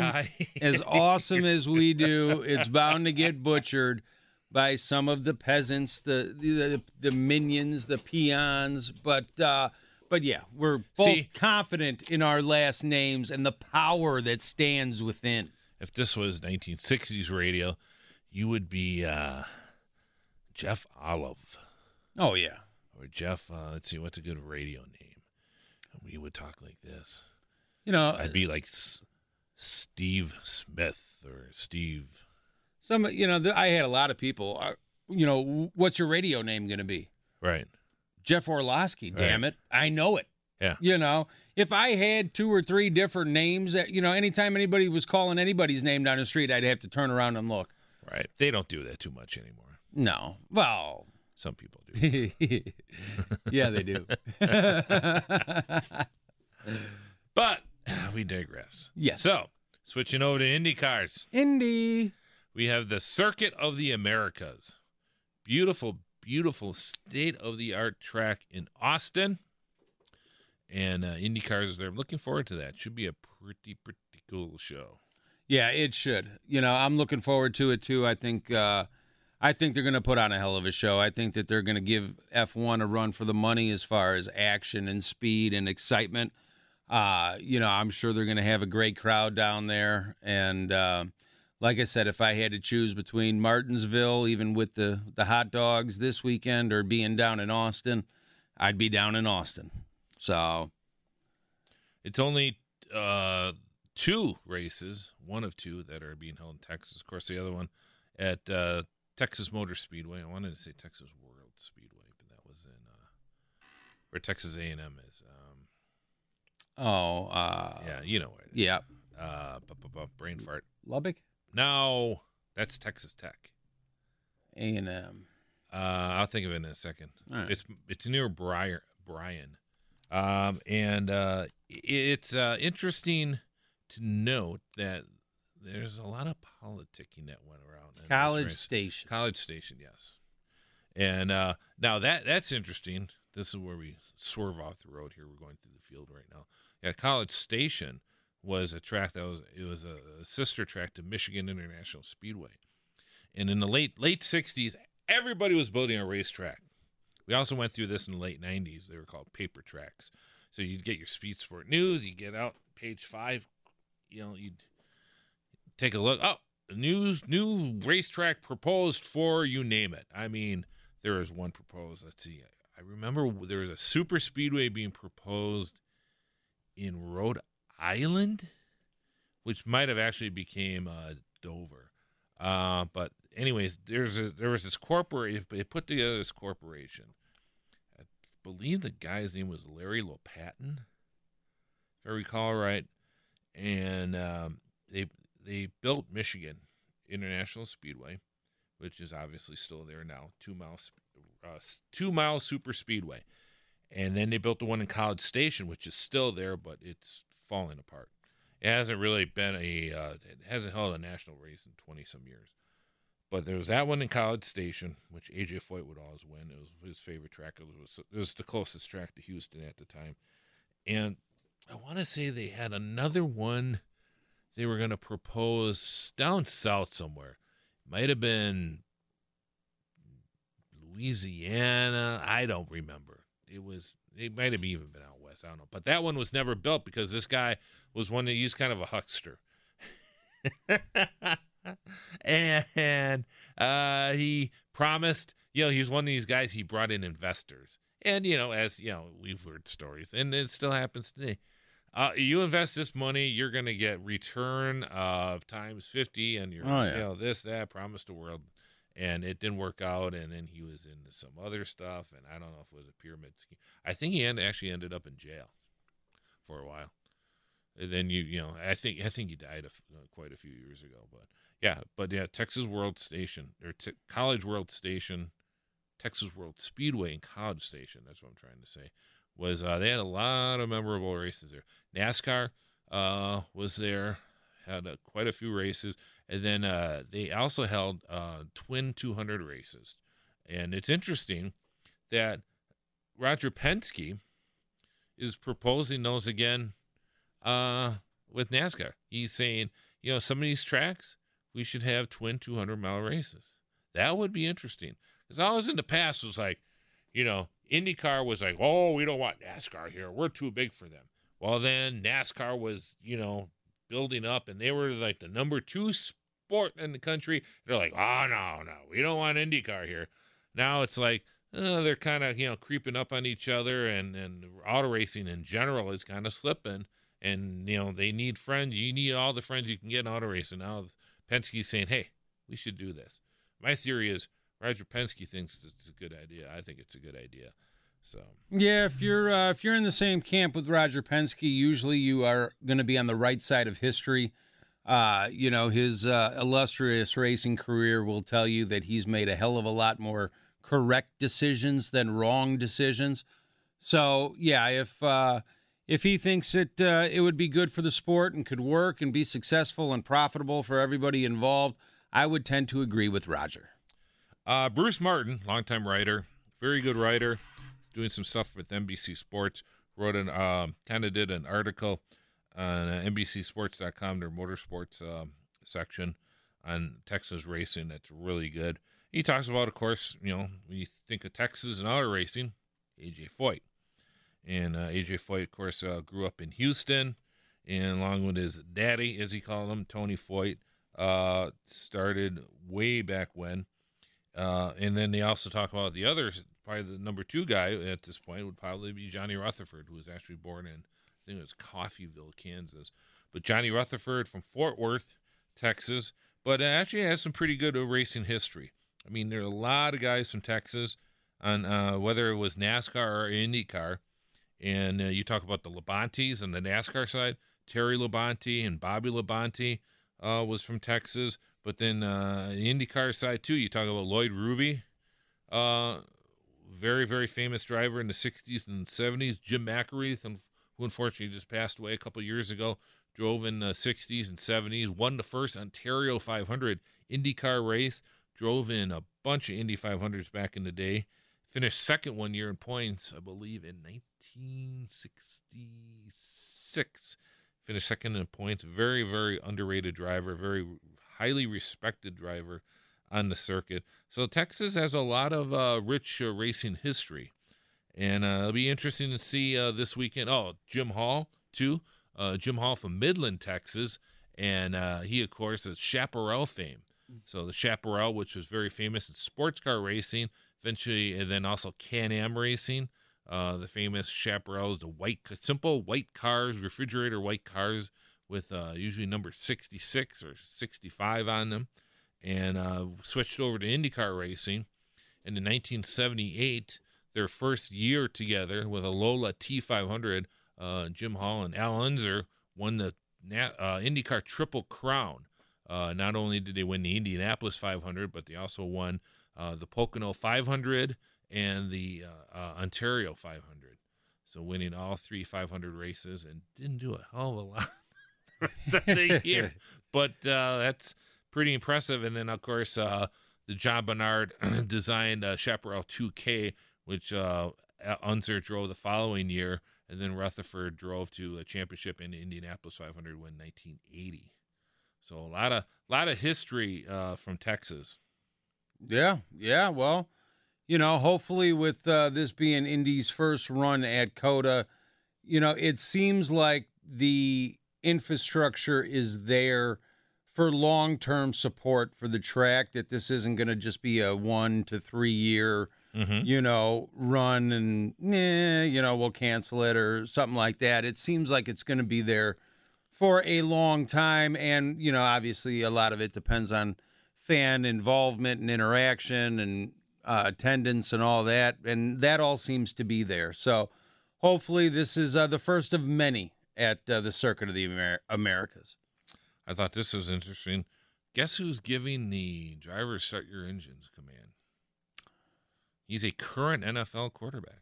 as awesome as we do, it's bound to get butchered by some of the peasants, the the, the minions, the peons. But uh, but yeah, we're both See- confident in our last names and the power that stands within. If this was 1960s radio, you would be uh, Jeff Olive Oh yeah. or Jeff. Uh, let's see, what's a good radio name? We would talk like this. You know, I'd be like S- Steve Smith or Steve. some you know, th- I had a lot of people. Uh, you know, what's your radio name going to be? Right. Jeff Orlowski. Damn Right. it, I know it. Yeah. You know, if I had two or three different names, that you know, anytime anybody was calling anybody's name down the street, I'd have to turn around and look. Right. They don't do that too much anymore. No, well, Some people do. yeah, they do. but we digress. Yes. So, switching over to Indy cars, Indy. we have the Circuit of the Americas. Beautiful, beautiful state of the art track in Austin. And uh, Indy cars is there. I'm looking forward to that. Should be a pretty, pretty cool show. Yeah, it should. You know, I'm looking forward to it too. I think uh I think they're going to put on a hell of a show. I think that they're going to give F1 a run for the money as far as action and speed and excitement. Uh, you know, I'm sure they're going to have a great crowd down there. And uh, like I said, if I had to choose between Martinsville, even with the the hot dogs this weekend, or being down in Austin, I'd be down in Austin. So It's only uh, two races, one of two that are being held in Texas. Of course, the other one at uh, Texas Motor Speedway. I wanted to say Texas World Speedway, but that was in uh, where Texas A&M is. Um, oh uh, yeah, you know where. It is. yeah, Uh, brain fart. Lubbock, No, that's Texas Tech. A and M. Uh, I'll think of it in a second. Right. It's it's near Briar, Bryan, um, and uh, it's uh, interesting to note that there's a lot of politicking that went around. College. Station. College Station, yes. And uh, now that that's interesting. This is where we swerve off the road here. We're going through the field right now. Yeah, College Station was a track that was it was a, sister track to Michigan International Speedway. And in the late late '60s, everybody was building a racetrack. We also went through this in the late '90s. They were called paper tracks. So you'd get your Speed Sport news. You get out page five. You know, you'd take a look. Oh, a new racetrack proposed for you name it. I mean, there is one proposed. Let's see. I remember there was a super speedway being proposed in Rhode Island, which might have actually became uh, Dover. Uh, but anyways, there's a, there was this corporation. They put together this corporation. I believe the guy's name was Larry Lopatin, if I recall right, and um, they they built Michigan International Speedway, which is obviously still there now, two miles uh, two mile super speedway, and then they built the one in College Station, which is still there, but it's falling apart. It hasn't really been a uh, it hasn't held a national race in twenty some years. But there was that one in College Station, which AJ Foyt would always win. It was his favorite track. It was it was the closest track to Houston at the time, and I want to say they had another one they were going to propose down south somewhere. Might have been Louisiana. I don't remember. It was. It might have even been out west. I don't know. But that one was never built because this guy was one that he's kind of a huckster. and uh, he promised, you know, he was one of these guys. He brought in investors, and you know, as you know, we've heard stories, and it still happens today. Uh, you invest this money, you're going to get return of times 50 and you're, Oh, yeah. you know, this, that, promised the world. And it didn't work out. And then he was into some other stuff. And I don't know if it was a pyramid scheme. I think he end, actually ended up in jail for a while. And then you, you know, I think, I think he died a uh, quite a few years ago. But yeah, but yeah, Texas World Station or t- College World Station, Texas World Speedway and College Station. That's what I'm trying to say was uh, they had a lot of memorable races there. NASCAR uh, was there, had quite a few races, and then uh, they also held uh, twin 200 races. And it's interesting that Roger Penske is proposing those again uh, with NASCAR. He's saying, you know, some of these tracks we should have twin 200 mile races. That would be interesting because always in the past was like, you know, IndyCar was like, oh, we don't want NASCAR here. We're too big for them. Well, then NASCAR was, you know, building up and they were like the number two sport in the country. They're like, oh, no, no, we don't want IndyCar here. Now it's like, uh, they're kind of, you know, creeping up on each other and, and auto racing in general is kind of slipping. And, you know, they need friends. You need all the friends you can get in auto racing. Now Penske's saying, hey, we should do this. My theory is Roger Penske thinks it's a good idea. I think it's a good idea. So Yeah, if you're uh, if you're in the same camp with Roger Penske, usually you are going to be on the right side of history. Uh, you know, his uh, illustrious racing career will tell you that he's made a hell of a lot more correct decisions than wrong decisions. So yeah, if uh, if he thinks it uh, it would be good for the sport and could work and be successful and profitable for everybody involved, I would tend to agree with Roger. Uh, Bruce Martin, longtime writer, very good writer, doing some stuff with NBC Sports. Wrote an um, kind of did an article on uh, NBCSports.com, their motorsports um, section on Texas racing. That's really good. He talks about, of course, you know, when you think of Texas and auto racing, AJ Foyt. And uh, AJ Foyt, of course, uh, grew up in Houston, and along with his daddy, as he called him, Tony Foyt, uh, started way back when. Uh, and then they also talk about the other, probably the number two guy at this point would probably be Johnny Rutherford, who was actually born in, I think it was Coffeyville, Kansas. But Johnny Rutherford from Fort Worth, Texas, but actually has some pretty good racing history. I mean, there are a lot of guys from Texas, on uh, whether it was NASCAR or IndyCar. And uh, you talk about the Labontes on the NASCAR side. Terry Labonte and Bobby Labonte uh, was from Texas. But then uh, the IndyCar side too, you talk about Lloyd Ruby, uh, very very famous driver in the '60s and '70s. Jim McElreath, who unfortunately just passed away a couple years ago, drove in the '60s and '70s. Won the first Ontario 500 IndyCar race. Drove in a bunch of Indy 500s back in the day. Finished second one year in points, I believe, in 1966. Finished second in points. Very very underrated driver. Very highly respected driver on the circuit. So Texas has a lot of uh, rich uh, racing history, and uh, it'll be interesting to see uh, this weekend. Oh, Jim Hall too. Uh, Jim Hall from Midland, Texas, and uh, he of course is Chaparral fame. So the Chaparral, which was very famous in sports car racing, eventually, and then also Can-Am racing. the famous Chaparrals, the white, simple white cars, refrigerator white cars with uh, usually number 66 or 65 on them, and uh, switched over to IndyCar racing. And in 1978, their first year together with a Lola T500, uh, Jim Hall and Al Unser won the uh, IndyCar Triple Crown. Uh, not only did they win the Indianapolis 500, but they also won uh, the Pocono 500 and the Ontario 500. So winning all three 500 races and didn't do a hell of a lot rest of the year. but uh, that's pretty impressive. And then, of course, uh, the John Barnard designed uh, Chaparral 2K, which uh, Unser drove the following year. And then Rutherford drove to a championship in Indianapolis 500 win 1980. So a lot of lot of history uh, from Texas. Yeah, yeah. Well, you know, hopefully with uh, this being Indy's first run at COTA, you know, it seems like the infrastructure is there for long term support for the track, that this isn't going to just be a one to three year, mm-hmm. you know, run and, eh, you know, we'll cancel it or something like that. It seems like it's going to be there for a long time. And, you know, obviously a lot of it depends on fan involvement and interaction and uh, attendance and all that. And that all seems to be there. So hopefully this is uh, the first of many at uh, the Circuit of the Amer- Americas. I thought this was interesting. Guess who's giving the driver start your engines command? He's a current NFL quarterback.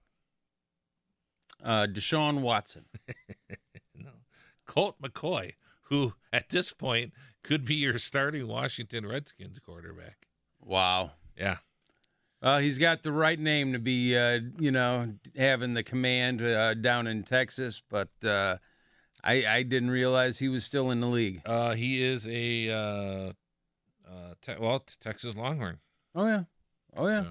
Uh, Deshaun Watson. no. Colt McCoy, who at this point could be your starting Washington Redskins quarterback. Wow. Yeah. Uh, he's got the right name to be, uh, you know, having the command uh, down in Texas, but uh, I, I didn't realize he was still in the league. Uh, he is a uh, uh, te- well Texas Longhorn. Oh yeah, oh yeah, so,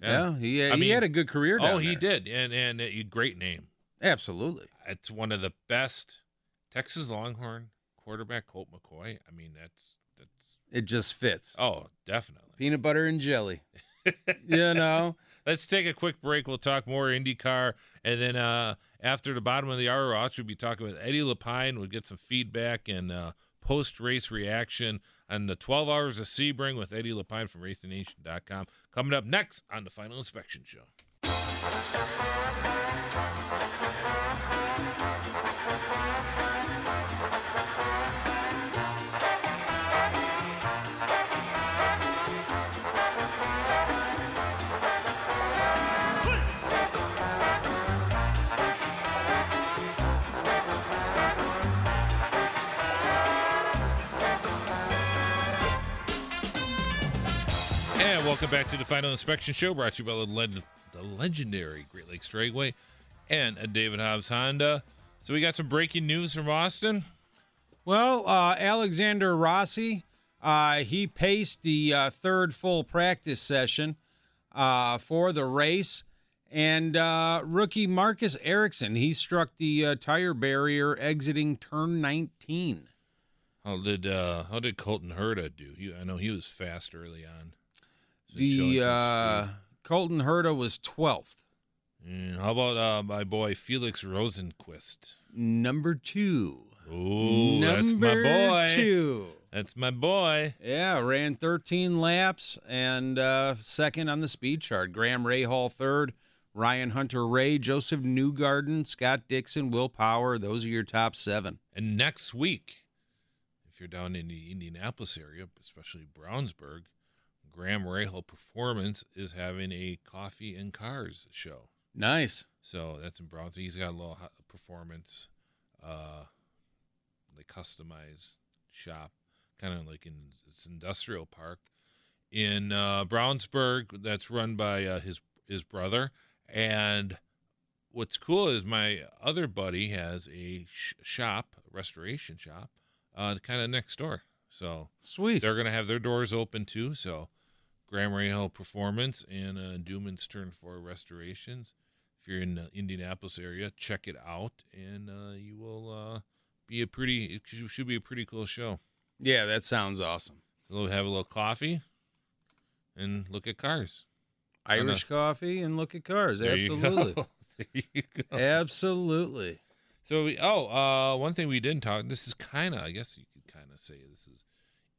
yeah. yeah. He I he mean, had a good career. oh, he there. did, and and a great name. Absolutely, it's one of the best Texas Longhorn quarterback Colt McCoy. I mean, that's that's it just fits. Oh, definitely peanut butter and jelly. you know. Let's take a quick break. We'll talk more IndyCar, and then uh, after the bottom of the hour, we'll be talking with Eddie LePine. We'll get some feedback and uh, post race reaction on the 12 Hours of Sebring with Eddie LePine from RacingNation.com. Coming up next on the Final Inspection Show. Welcome back to the Final Inspection Show, brought to you by the, leg- the legendary Great Lakes Dragway and a David Hobbs Honda. So we got some breaking news from Austin. Well, uh, Alexander Rossi, uh, he paced the uh, third full practice session uh, for the race. And uh, rookie Marcus Ericsson, he struck the uh, tire barrier exiting turn 19. How did uh, how did Colton Herta do? He, I know he was fast early on. The uh. Colton Herta was 12th. And how about uh, my boy Felix Rosenqvist? Number two. Ooh, that's my boy. two. That's my boy. Yeah, ran 13 laps and uh, second on the speed chart. Graham Rahal third, Ryan Hunter Ray, Josef Newgarden, Scott Dixon, Will Power. Those are your top seven. And next week, if you're down in the Indianapolis area, especially Brownsburg, Graham Rahal Performance is having a coffee and cars show. Nice. So that's in Brownsburg. He's got a little performance, uh, like customized shop, kind of like in this industrial park in uh, Brownsburg. That's run by uh, his his brother. And what's cool is my other buddy has a sh- shop, restoration shop, uh, kind of next door. So Sweet. they're going to have their doors open too. So Graham Rahal Performance and uh, Duman's Turn 4 Restorations. If you're in the Indianapolis area, check it out, and uh, you will uh, be a pretty. It should- be a pretty cool show. Yeah, that sounds awesome. We'll have a little coffee, and look at cars. Irish coffee and look at cars. There Absolutely. go. there you go. Absolutely. So we, oh, uh, one thing we didn't talk. This is kind of, I guess you could kind of say this is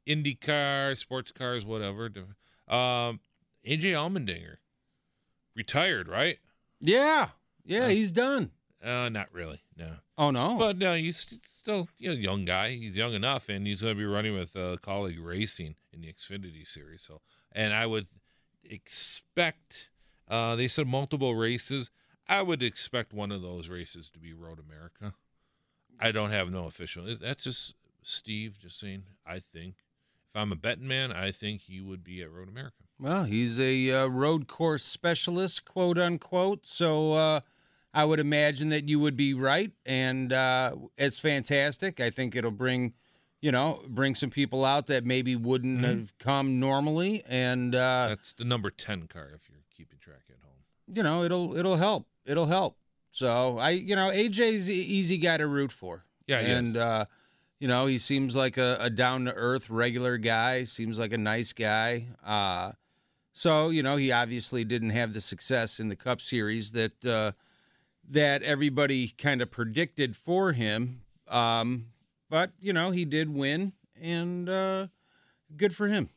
IndyCar, sports cars, whatever. Um, AJ Allmendinger retired, right? Yeah. Yeah, Uh, he's done. Uh, not really, no. Oh, no. But no, he's st- still you know, young guy. He's young enough, and he's going to be running with uh, Kaulig Racing in the Xfinity series. So, and I would expect. Uh, they said multiple races. I would expect one of those races to be Road America. I don't have no official. That's just Steve just saying. I think if I'm a betting man, I think he would be at Road America. Well, he's a uh, road course specialist, quote unquote. So uh, I would imagine that you would be right, and uh, it's fantastic. I think it'll bring, you know, bring some people out that maybe wouldn't Mhm. have come normally, and uh, That's the number ten car if you're keeping track at home. you know, it'll it'll help. It'll help. So I, you know, AJ's an easy guy to root for. Yeah, and uh, you know, he seems like a, a down to earth, regular guy. Seems like a nice guy. Uh, so you know, he obviously didn't have the success in the Cup Series that uh, that everybody kind of predicted for him. Um, but you know, he did win, and uh, good for him.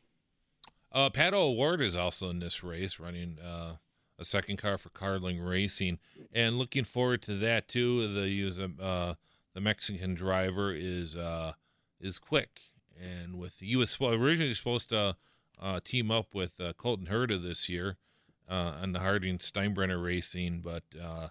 Uh, Pato O'Ward is also in this race, running uh, a second car for Carlin Racing, and looking forward to that too. The use uh, the Mexican driver is uh, is quick, and with he was originally supposed to uh, team up with uh, Colton Herta this year uh, on the Harding Steinbrenner Racing, but uh, uh,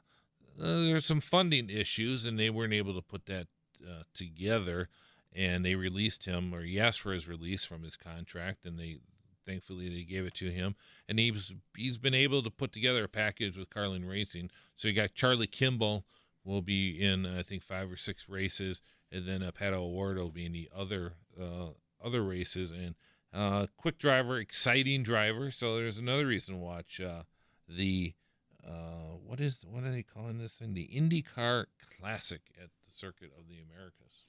there's some funding issues, and they weren't able to put that uh, together. And they released him, or he asked for his release from his contract, and they thankfully they gave it to him. And he's he's been able to put together a package with Carlin Racing. So you got Charlie Kimball will be in I think five or six races and then uh, Pato O'Ward will be in the other uh, other races and uh, quick driver exciting driver so there's another reason to watch uh, the uh, what is what are they calling this thing the IndyCar Classic at the Circuit of the Americas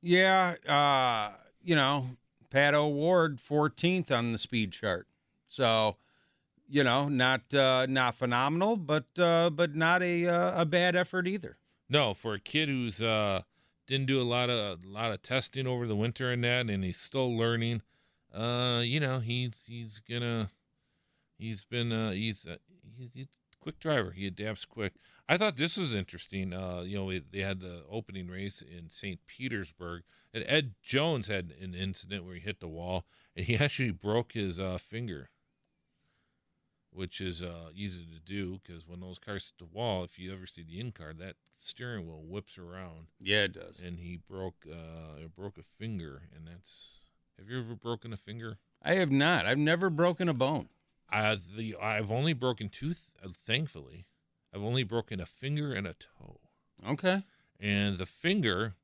Yeah, uh, you know, Pato O'Ward, 14th on the speed chart. So, you know, not uh, not phenomenal, but uh, but not a uh, a bad effort either. No, for a kid who's uh didn't do a lot of a lot of testing over the winter and that, and he's still learning. Uh, you know, he's he's gonna he's been uh he's uh, he's, he's a quick driver. He adapts quick. I thought this was interesting. Uh, you know, they had the opening race in St. Petersburg, and Ed Jones had an incident where he hit the wall, and he actually broke his uh, finger which is uh, easy to do because when those cars hit the wall, if you ever see the in car, that steering wheel whips around, Yeah, it does. and he broke uh, broke a finger, and that's. Have you ever broken a finger? I have not. I've never broken a bone. Uh, the I've only broken two. Th- uh, thankfully, I've only broken a finger and a toe. Okay. And the finger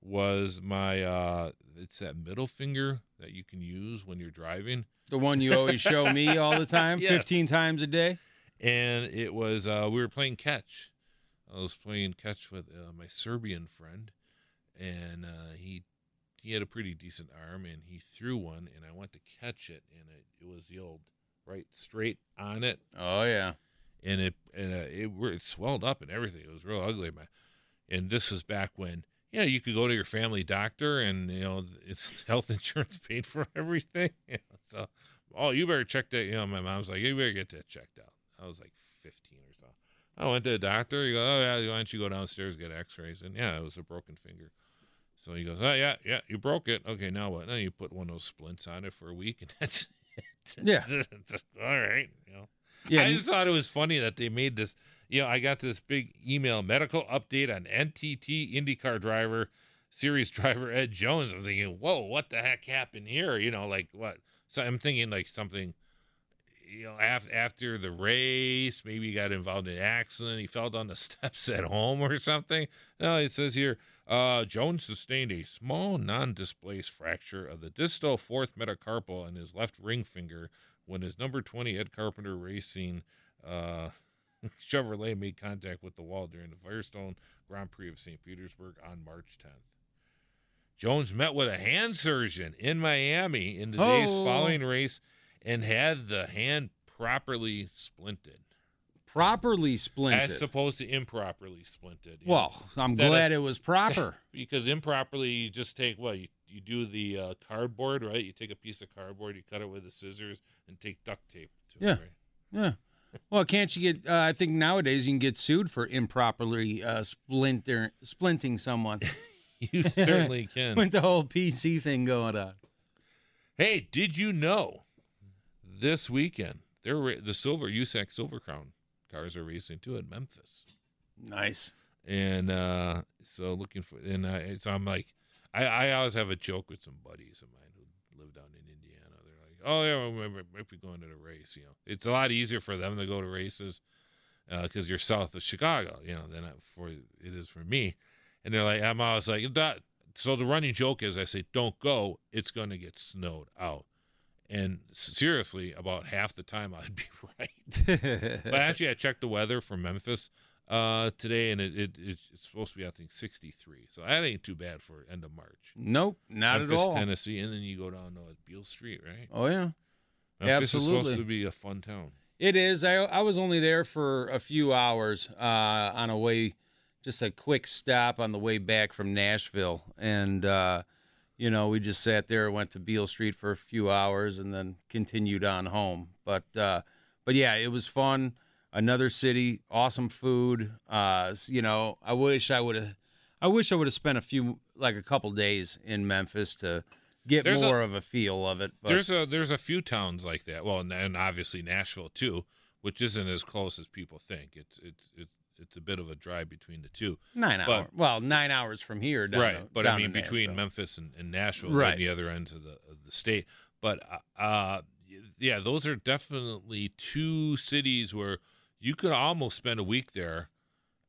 was my. uh It's that middle finger that you can use when you're driving. The one you always show me all the time, Yes. 15 times a day. and it was uh, we were playing catch. I was playing catch with uh, my Serbian friend, and uh, he he had a pretty decent arm, and he threw one, and I went to catch it, and it, it was the old right straight on it, Oh, yeah. and it and uh, it, were- it swelled up and everything. It was real ugly, man. And this was back when yeah you could go to your family doctor, and you know it's health insurance paid for everything. You know, so oh you better check that. You know my mom's like you better get that checked out. I was like 15 or so. I went to the doctor. He goes, oh yeah, why don't you go downstairs and get X-rays? And yeah, it was a broken finger. So he goes, oh yeah, yeah, you broke it. Okay, now what? Now you put one of those splints on it for a week, and that's it. Yeah. all right. You know. Yeah. I just thought it was funny that they made this. You know, I got this big email medical update on NTT IndyCar driver, series driver Ed Jones. I'm thinking, whoa, what the heck happened here? You know, like what? So I'm thinking like something. You know, af- after the race, maybe he got involved in an accident. He fell down the steps at home or something. No, it says here, uh, Jones sustained a small non-displaced fracture of the distal fourth metacarpal in his left ring finger when his number 20 Ed Carpenter Racing uh, Chevrolet made contact with the wall during the Firestone Grand Prix of St. Petersburg on March 10th. Jones met with a hand surgeon in Miami in the days Oh. following race and had the hand properly splinted, properly splinted. as opposed to improperly splinted. well, know. I'm Instead of- glad it was proper. because improperly you just take what you, you do the uh, cardboard right you take a piece of cardboard you cut it with the scissors and take duct tape to Yeah. it right? yeah. Well, can't you get? Uh, I think nowadays you can get sued for improperly uh, splinter splinting someone you certainly can with the whole PC thing going on. hey did you know this weekend they're ra- the silver usac silver crown cars are racing too in memphis Nice. and uh so looking for and I, so i'm like I, I always have a joke with some buddies of mine who live down in indiana they're like oh yeah we might, be going to the race you know. It's a lot easier for them to go to races uh, because you're south of chicago you know than I- for it is for me. And they're like i'm always like that so the running joke is i say don't go. It's going to get snowed out. And seriously about half the time i'd be right. But actually, I checked the weather for Memphis uh, today, and it, it it's supposed to be I think 63. So that ain't too bad for end of March. nope, not Memphis, at all. Tennessee, and then you go down to Beale Street, right? Oh yeah. Memphis is Absolutely. supposed to be a fun town. It is. I I was only there for a few hours uh, on a way, just a quick stop on the way back from Nashville, and uh, you know we just sat there, went to Beale Street for a few hours, and then continued on home. But uh, but yeah, it was fun. Another city, awesome food. Uh, you know, I wish I would have. I wish I would have spent a few, like a couple days in Memphis to get There's a- more of a feel of it. But there's a there's a few towns like that. Well, and, and obviously Nashville too, which isn't as close as people think. It's it's it's it's a bit of a drive between the two. nine but- hours. Well, nine hours from here. Down right to- but i mean between memphis and, and nashville Right. the other ends of the of the state but uh yeah those are definitely two cities where you could almost spend a week there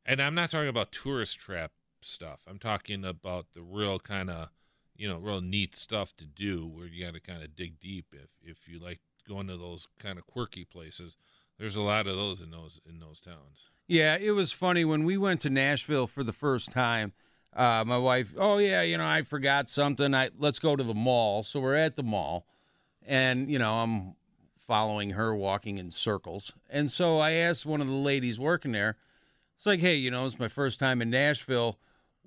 and i'm not talking about tourist trap stuff i'm talking about the real kind of you know real neat stuff to do where you got to kind of dig deep if if you like going to those kind of quirky places there's a lot of those in those in those towns Yeah, it was funny when we went to Nashville for the first time. Uh, my wife, oh yeah, you know, I forgot something. I let's go to the mall. So we're at the mall, and you know, I'm following her, walking in circles. And so I asked one of the ladies working there. It's like, hey, you know, it's my first time in Nashville.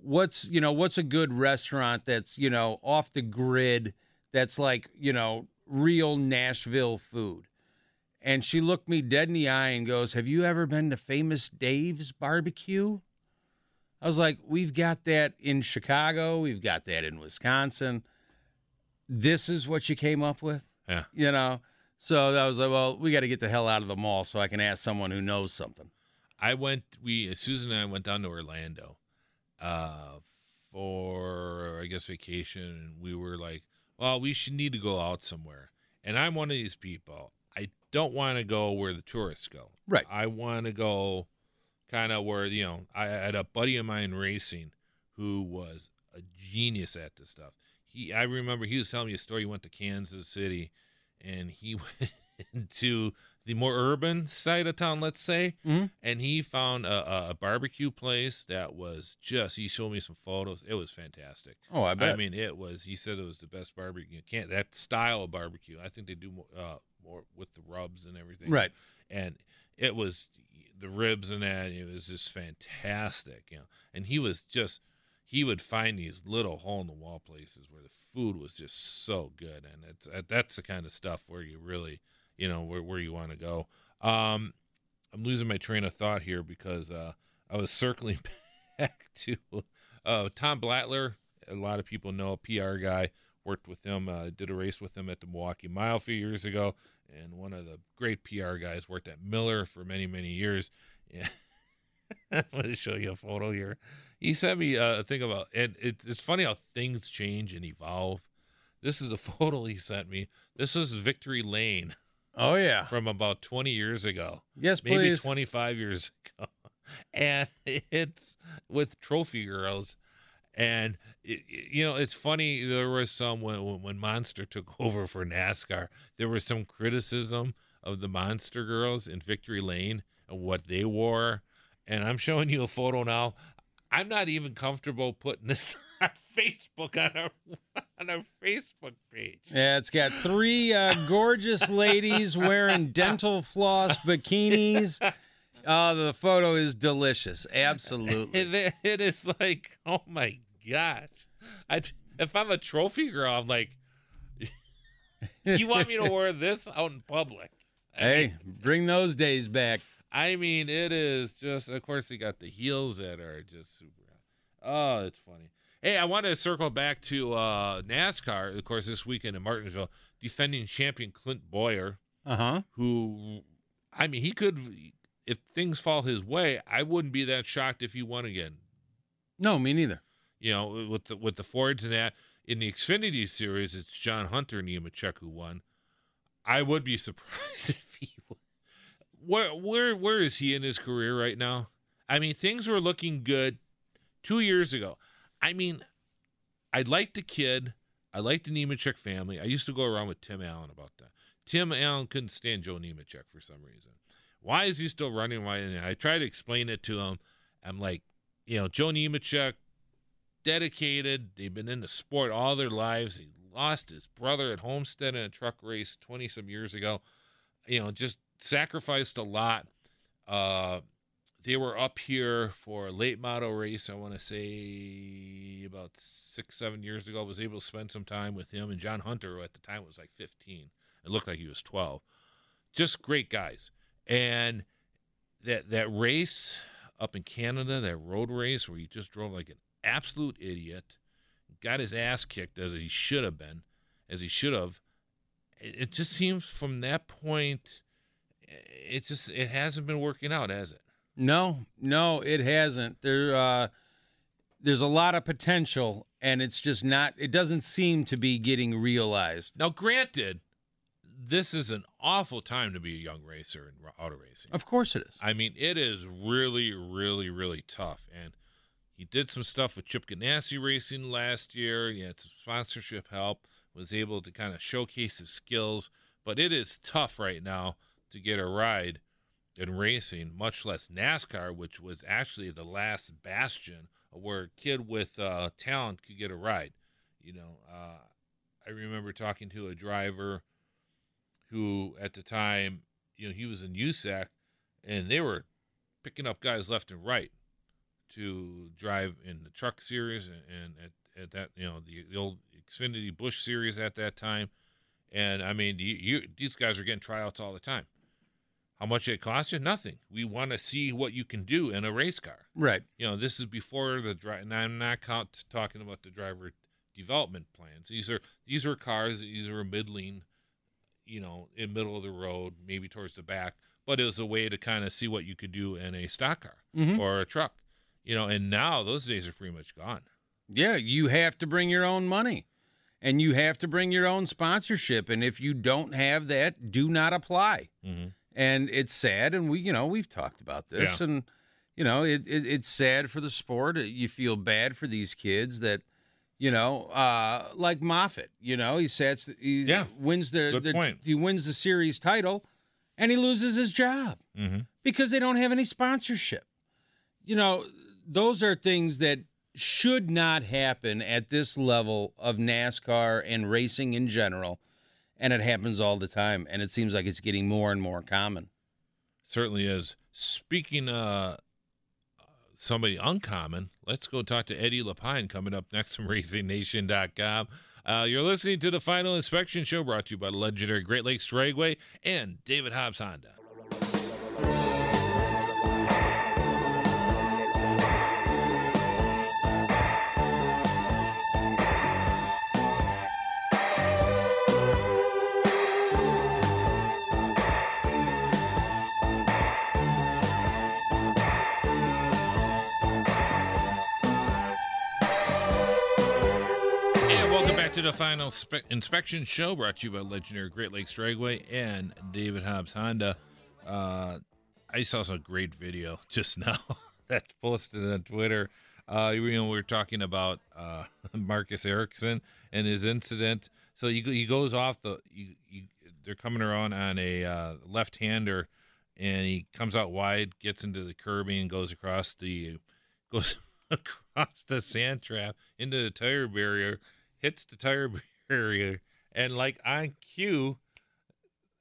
What's you know, what's a good restaurant that's you know off the grid? That's like you know real Nashville food. And she looked me dead in the eye and goes, Have you ever been to Famous Dave's Barbecue? I was like, We've got that in Chicago. We've got that in Wisconsin. This is what you came up with? Yeah. You know? So I was like, Well, we got to get the hell out of the mall so I can ask someone who knows something. I went. We Susan and I went down to Orlando, uh, for I guess vacation, and we were like, "Well, we should need to go out somewhere." And I'm one of these people. I don't want to go where the tourists go. Right. I want to go kind of where, you know, I had a buddy of mine racing who was a genius at this stuff. He I remember he was telling me a story. He went to Kansas City and he went into the more urban side of town, let's say, Mhm. and he found a, a- a barbecue place that was just. He showed me some photos. It was fantastic. Oh, I bet. I mean, it was. He said it was the best barbecue. You can't that style of barbecue. I think they do more, uh, more with the rubs and everything. right. And it was the ribs and that. It was just fantastic. You know, and he was just. He would find these little hole in the wall places where the food was just so good, and it's uh, that's the kind of stuff where you really, you know, where where you want to go. Um, I'm losing my train of thought here because uh, I was circling back to uh, Tom Blattler. A lot of people know a PR guy. Worked with him, uh, did a race with him at the Milwaukee Mile a few years ago, and one of the great PR guys worked at Miller for many many years. Yeah. To show you a photo here. He sent me uh, a thing about, and it, it's funny how things change and evolve. This is a photo he sent me. This is Victory Lane Oh yeah. from about 20 years ago Yes, maybe please. 25 years ago and it's with trophy girls and it, you know it's funny there was some when, when- when monster took over for nascar there was some criticism of the monster girls in victory lane and what they wore and i'm showing you a photo now i'm not even comfortable putting this on facebook on our on our facebook page Yeah, it's got three uh, gorgeous ladies wearing dental floss bikinis. Oh, the photo is delicious. Absolutely. it, it is like, oh my gosh! I if I'm a trophy girl, I'm like, you want me to wear this out in public? I Hey, mean, bring those days back. I mean, it is just. Of course, they got the heels that are just super. Oh, it's funny. Hey, I want to circle back to uh, NASCAR. Of course, this weekend in Martinsville, defending champion Clint Bowyer Uh huh. who I mean he could if things fall his way, I wouldn't be that shocked if he won again. No, me neither. You know, with the with the Fords and that in the Xfinity series, it's John Hunter Nemechek who won. I would be surprised if he won. Where where where is he in his career right now? I mean, things were looking good two years ago. I mean, I liked the kid. I liked the Nemechek family. I used to go around with Tim Allen about that. Tim Allen couldn't stand Joe Nemechek for some reason. Why is he still running? Why? And I try to explain it to him. I'm like, you know, Joe Nemechek, dedicated. They've been in the sport all their lives. He lost his brother at Homestead in a truck race 20 some years ago. You know, just sacrificed a lot. Uh, they were up here for a late model race. I want to say about six, seven years ago. I was able to spend some time with him and John Hunter, who at the time was like 15. It looked like he was 12. Just great guys. And that that race up in Canada, that road race where he just drove like an absolute idiot, got his ass kicked as he should have been, as he should have. It, it just seems from that point, it just it hasn't been working out, has it? No, no, it hasn't. There, uh, there's a lot of potential, and it's just not. It doesn't seem to be getting realized. Now, granted, this is an awful time to be a young racer in auto racing. Of course, it is. I mean, it is really, really, really tough. And he did some stuff with Chip Ganassi Racing last year. He had some sponsorship help, was able to kind of showcase his skills. But it is tough right now to get a ride in racing, much less NASCAR, which was actually the last bastion where a kid with uh, talent could get a ride. You know, uh, I remember talking to a driver who, at the time, you know, he was in USAC, and they were picking up guys left and right to drive in the truck series and, and at, at that, you know, the, the old Xfinity Busch series at that time. And I mean, you, you these guys are getting tryouts all the time. How much it cost you? Nothing. We want to see what you can do in a race car. Right. You know, this is before the drive. And I'm not count, talking about the driver development plans. These are these are cars. These are middling, you know, in middle of the road, maybe towards the back. But it was a way to kind of see what you could do in a stock car Mhm. or a truck. You know, and now those days are pretty much gone. Yeah, you have to bring your own money. and you have to bring your own sponsorship. And if you don't have that, do not apply. Mm-hmm. And it's sad, and we, you know, we've talked about this, Yeah. and you know, it, it it's sad for the sport. You feel bad for these kids that. You know, uh, like Moffitt. You know, he sets, he Yeah. wins the, the he wins the series title, and he loses his job Mm-hmm. because they don't have any sponsorship. You know, those are things that should not happen at this level of NASCAR and racing in general. And it happens all the time. And it seems like it's getting more and more common. Certainly is. Speaking uh somebody uncommon, let's go talk to Eddie LePine coming up next from RacingNation.com. Uh, you're listening to the Final Inspection Show brought to you by legendary Great Lakes Dragway and David Hobbs Honda. The final spe- inspection show brought to you by legendary Great Lakes Dragway and David Hobbs Honda. Uh, I saw some great video just now that's posted on Twitter. Uh, you know, we were talking about uh, Marcus Ericsson and his incident. So he, he goes off the, you, you, they're coming around on a uh, left hander and he comes out wide, gets into the curbing, and goes across the, goes across the sand trap into the tire barrier, hits the tire barrier, and like on cue,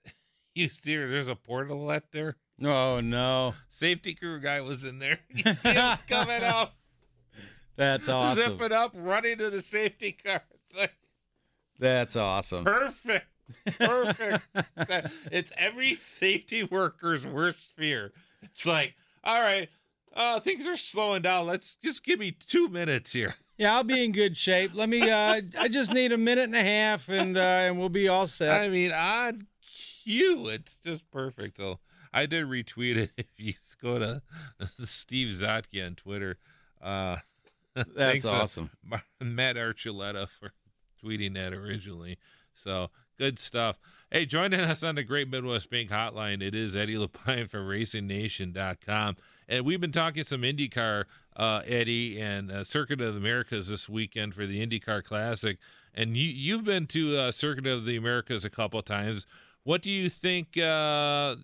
you steer. there's a portal out there. Oh, no. Safety crew guy was in there. You see him coming out, That's awesome. zipping up, running to the safety car. It's like That's awesome. perfect. Perfect. it's every safety worker's worst fear. It's like, all right, uh, things are slowing down. Let's just give me two minutes here. Yeah, I'll be in good shape. Let me, uh, I just need a minute and a half and, uh, and we'll be all set. I mean, on cue, it's just perfect. So I did retweet it. If you go to Steve Zautke on Twitter, uh, That's awesome. Matt Archuleta for tweeting that originally. So good stuff. Hey, joining us on the Great Midwest Bank Hotline, it is Eddie LePine from RacingNation.com. And we've been talking some IndyCar, uh, Eddie, and uh, Circuit of the Americas this weekend for the IndyCar Classic. And you, you've been to uh, Circuit of the Americas a couple times. What do you think uh,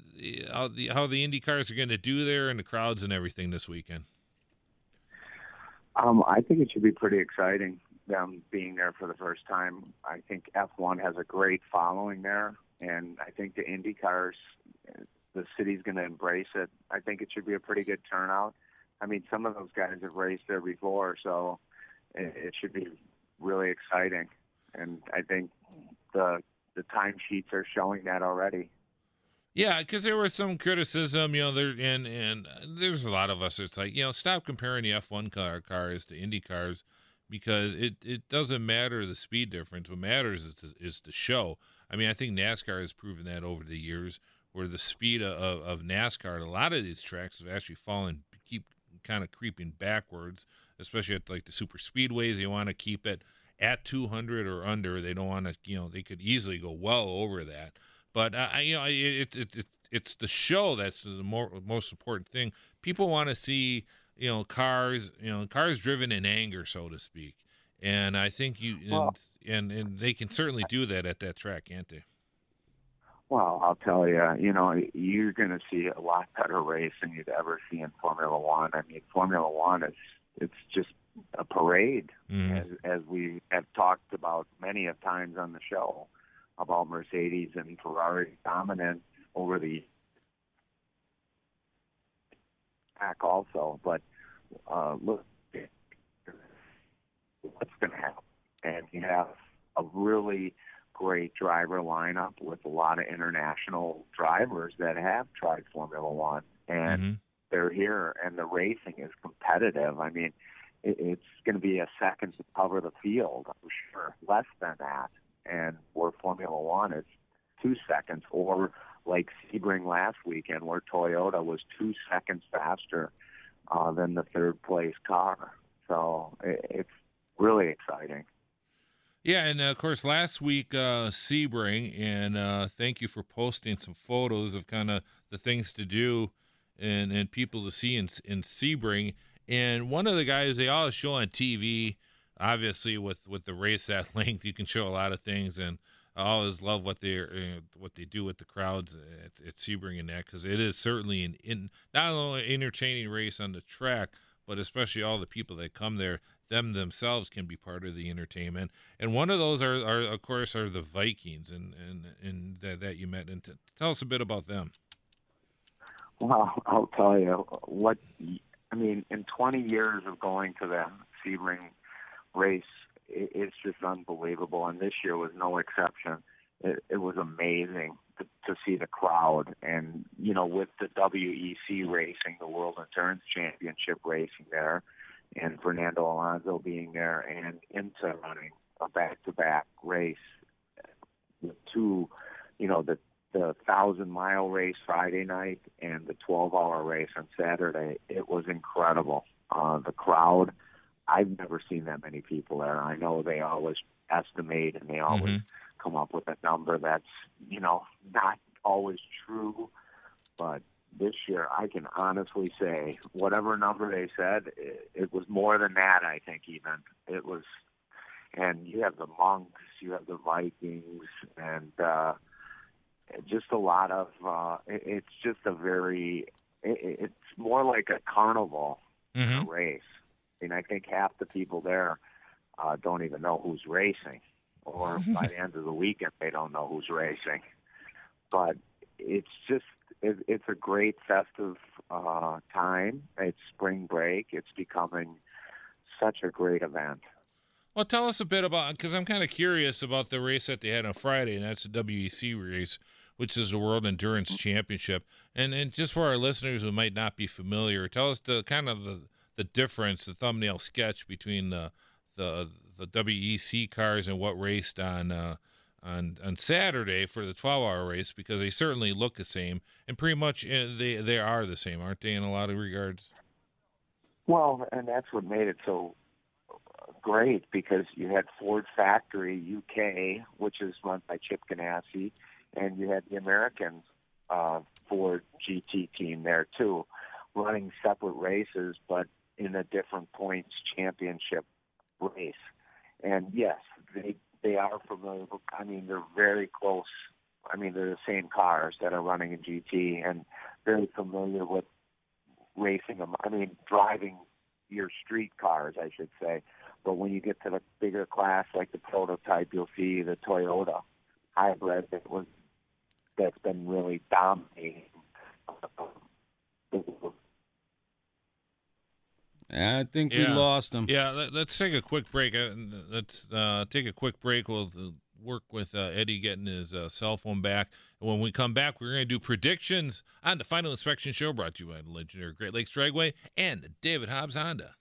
how the how the Indy cars are going to do there and the crowds and everything this weekend? Um, I think it should be pretty exciting them being there for the first time. I think F1 has a great following there, and I think the Indy cars, the city's going to embrace it. I think it should be a pretty good turnout. I mean, some of those guys have raced there before, so it, it should be really exciting. And I think the the timesheets are showing that already. Yeah, because there was some criticism, you know, there and and there's a lot of us. It's like you know, stop comparing the F1 car cars to Indy cars because it it doesn't matter the speed difference. What matters is the, is the show. I mean, I think NASCAR has proven that over the years, where the speed of, of NASCAR at a lot of these tracks have actually fallen, keep kind of creeping backwards, especially at like the super speedways. They want to keep it at 200 or under. They don't want to, you know, they could easily go well over that. But uh, I- you know, it's it, it, it's the show that's the more, most important thing. People want to see, you know, cars, you know, cars driven in anger, so to speak. And I think you and, and and they can certainly do that at that track, can't they? Well, I'll tell you, you know, you're going to see a lot better race than you'd ever see in Formula One. I mean, Formula One is it's just a parade, Mhm. as, as we have talked about many of times on the show about Mercedes and Ferrari dominance over the pack also. But uh, look, what's going to happen? And you have a really great driver lineup with a lot of international drivers that have tried Formula One, and Mhm. they're here, and the racing is competitive. I mean, it, it's going to be a second to cover the field, for sure, less than that. And where Formula One is two seconds, or like Sebring last weekend, where Toyota was two seconds faster uh, than the third place car. So it, it's really exciting. Yeah, and uh, of course, last week uh, Sebring, and uh, thank you for posting some photos of kind of the things to do and and people to see in in Sebring. And one of the guys they always show on TV, obviously with with the race at length, you can show a lot of things, and I always love what they uh, what they do with the crowds at, at Sebring and that because it is certainly an in not only entertaining race on the track, but especially all the people that come there them themselves can be part of the entertainment. And one of those are, are of course, are the Vikings, and and and that, that you met. And t- tell us a bit about them. Well, I'll tell you what. I mean, in 20 years of going to the Sebring race, it, it's just unbelievable, and this year was no exception. It, it was amazing to, to see the crowd, and you know, with the WEC racing, the World Endurance Championship racing there and Fernando Alonso being there and IMSA running a back-to-back race the two, you know, the the thousand mile race Friday night and the 12 hour race on Saturday. It was incredible. Uh, the crowd, I've never seen that many people there. I know they always estimate and they always mm-hmm. come up with a number that's, you know, not always true, but this year, I can honestly say whatever number they said, it, it was more than that. I think even it was, and you have the monks, you have the Vikings, and uh, just a lot of. Uh, it, it's just a very. It, it's more like a carnival mm-hmm. race. I mean, I think half the people there uh, don't even know who's racing, or by the end of the weekend, they don't know who's racing. But it's just it, it's a great festive uh, time. It's spring break. It's becoming such a great event. Well, tell us a bit about because I'm kind of curious about the race that they had on Friday, and that's the WEC race, which is the World Endurance Championship. And and just for our listeners who might not be familiar, tell us the kind of the, the difference, the thumbnail sketch between the the the WEC cars and what raced on uh, on on Saturday for the 12 hour race because they certainly look the same and pretty much uh, they they are the same, aren't they, in a lot of regards? Well, and that's what made it so great because you had Ford Factory UK, which is run by Chip Ganassi, and you had the American uh, Ford GT team there too, running separate races but in a different points championship race. And yes, they they are familiar. I mean, they're very close. I mean, they're the same cars that are running in GT and very familiar with racing them. I mean, driving your street cars, I should say. But when you get to the bigger class, like the prototype, you'll see the Toyota hybrid that was that's been really dominating. Um, I think yeah. we lost him. Yeah, let, us take a quick break. Uh, let's uh, take a quick break. We'll uh, work with uh, Eddie getting his uh, cell phone back. And when we come back, we're going to do predictions on the final inspection show brought to you by the legendary Great Lakes Dragway and David Hobbs Honda.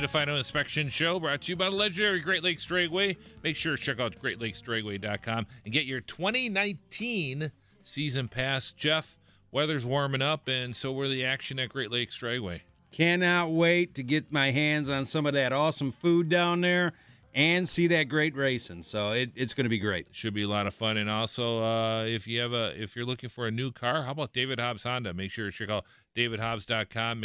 To the Final Inspection Show, brought to you by the legendary Great Lakes Dragway. Make sure to check out greatlakesdragway.com and get your 2019 season pass. Jeff, weather's warming up, and so we're the action at Great Lakes Dragway. Cannot wait to get my hands on some of that awesome food down there and see that great racing. So it, it's going to be great. Should be a lot of fun. And also, uh, if you have a if you're looking for a new car, how about David Hobbs Honda? Make sure to check out davidhobbs.com.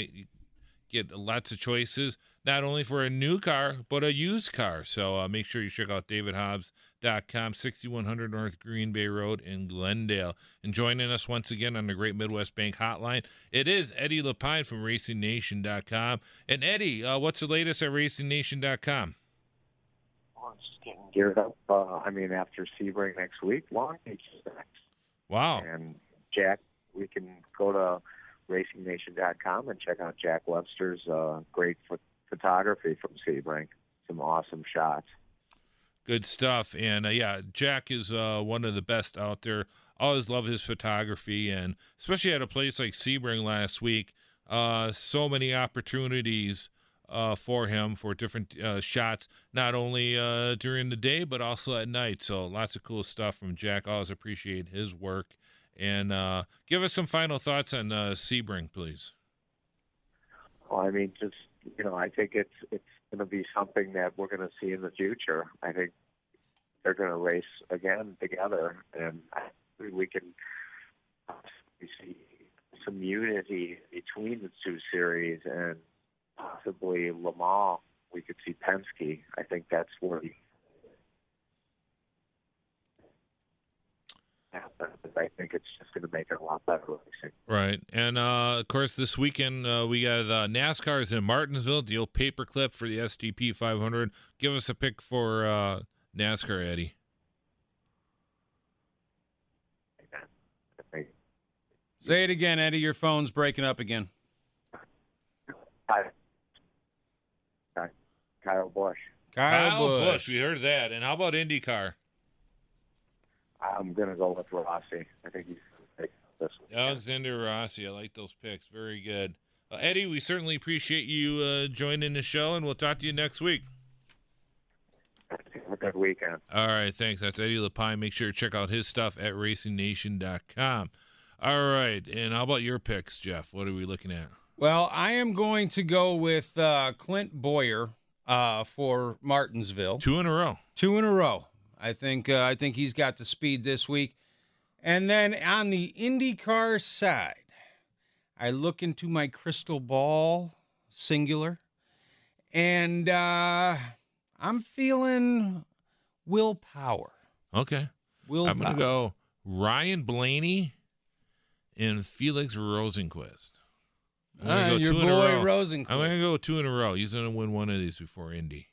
Get lots of choices. Not only for a new car, but a used car. So uh, make sure you check out davidhobbs.com, 6100 North Green Bay Road in Glendale. And joining us once again on the Great Midwest Bank Hotline, it is Eddie LePine from RacingNation.com. And Eddie, uh, what's the latest at RacingNation.com? Well, it's just getting geared up. Uh, I mean, after Sebring next week, Long Beach is next. Wow. And Jack, we can go to RacingNation.com and check out Jack Webster's uh, great ph- photography from Sebring. Some awesome shots. Good stuff. And uh, yeah, Jack is uh, one of the best out there. Always love his photography, and especially at a place like Sebring last week, uh, so many opportunities uh, for him for different uh, shots, not only uh, during the day but also at night. So lots of cool stuff from Jack. Always appreciate his work. And uh, give us some final thoughts on uh, Sebring, please. Well, I mean, just you know, I think it's it's going to be something that we're going to see in the future. I think they're going to race again together, and we can see some unity between the two series, and possibly Le Mans. We could see Penske. I think that's where the happen. I think it's just going to make it a lot better racing. Right. And uh, of course, this weekend uh, we got uh, NASCAR's in Martinsville, the old paperclip for the STP 500. Give us a pick for uh, NASCAR, Eddie. Say it again, Eddie. Your phone's breaking up again. Kyle, Kyle Busch. Kyle, Kyle Busch. Busch. We heard that. And how about IndyCar? I'm going to go with Rossi. I think he's going to take this one. Alexander Rossi. I like those picks. Very good. Uh, Eddie, we certainly appreciate you uh, joining the show, and we'll talk to you next week. Have a good weekend. All right, thanks. That's Eddie LePine. Make sure to check out his stuff at racingnation.com. All right, and how about your picks, Jeff? What are we looking at? Well, I am going to go with uh, Clint Bowyer uh, for Martinsville. Two in a row. Two in a row. I think uh, I think he's got the speed this week. And then on the IndyCar side, I look into my crystal ball, singular, and uh, I'm feeling willpower. Okay. Willpower. I'm going to go Ryan Blaney and Felix Rosenqvist. I'm gonna right, go your two in a boy row. Rosenqvist. I'm going to go two in a row. He's going to win one of these before Indy.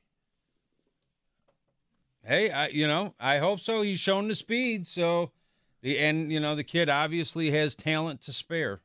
Hey, I, you know, I hope so. He's shown the speed, so the and you know the kid obviously has talent to spare.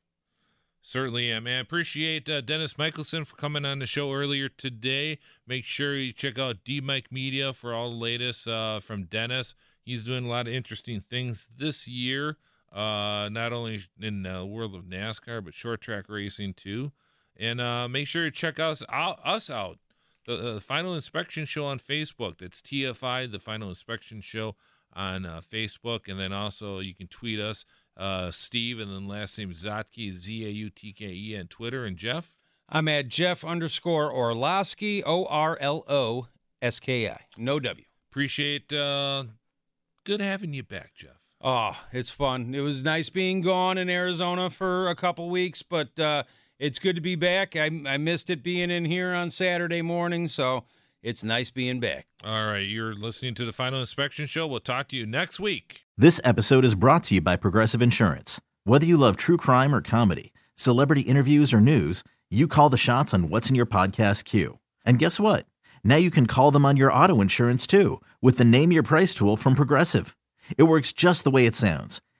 Certainly am. Man, appreciate uh, Dennis Michelsen for coming on the show earlier today. Make sure you check out DMAC Media for all the latest uh, from Dennis. He's doing a lot of interesting things this year, uh, not only in the world of NASCAR, but short track racing too. And uh, make sure you check us out, us out. The, the Final Inspection Show on Facebook. That's TFI, the Final Inspection Show on uh, Facebook. And then also you can tweet us, uh, Steve, and then last name Zautke, Z A U T K E, on Twitter. And Jeff? I'm at Jeff underscore Orloski, O R L O S K I. No W. Appreciate uh good having you back, Jeff. Oh, it's fun. It was nice being gone in Arizona for a couple weeks, but uh, it's good to be back. I, I missed it being in here on Saturday morning, so it's nice being back. All right, you're listening to the Final Inspection Show. We'll talk to you next week. This episode is brought to you by Progressive Insurance. Whether you love true crime or comedy, celebrity interviews or news, you call the shots on what's in your podcast queue. And guess what? Now you can call them on your auto insurance too with the Name Your Price tool from Progressive. It works just the way it sounds.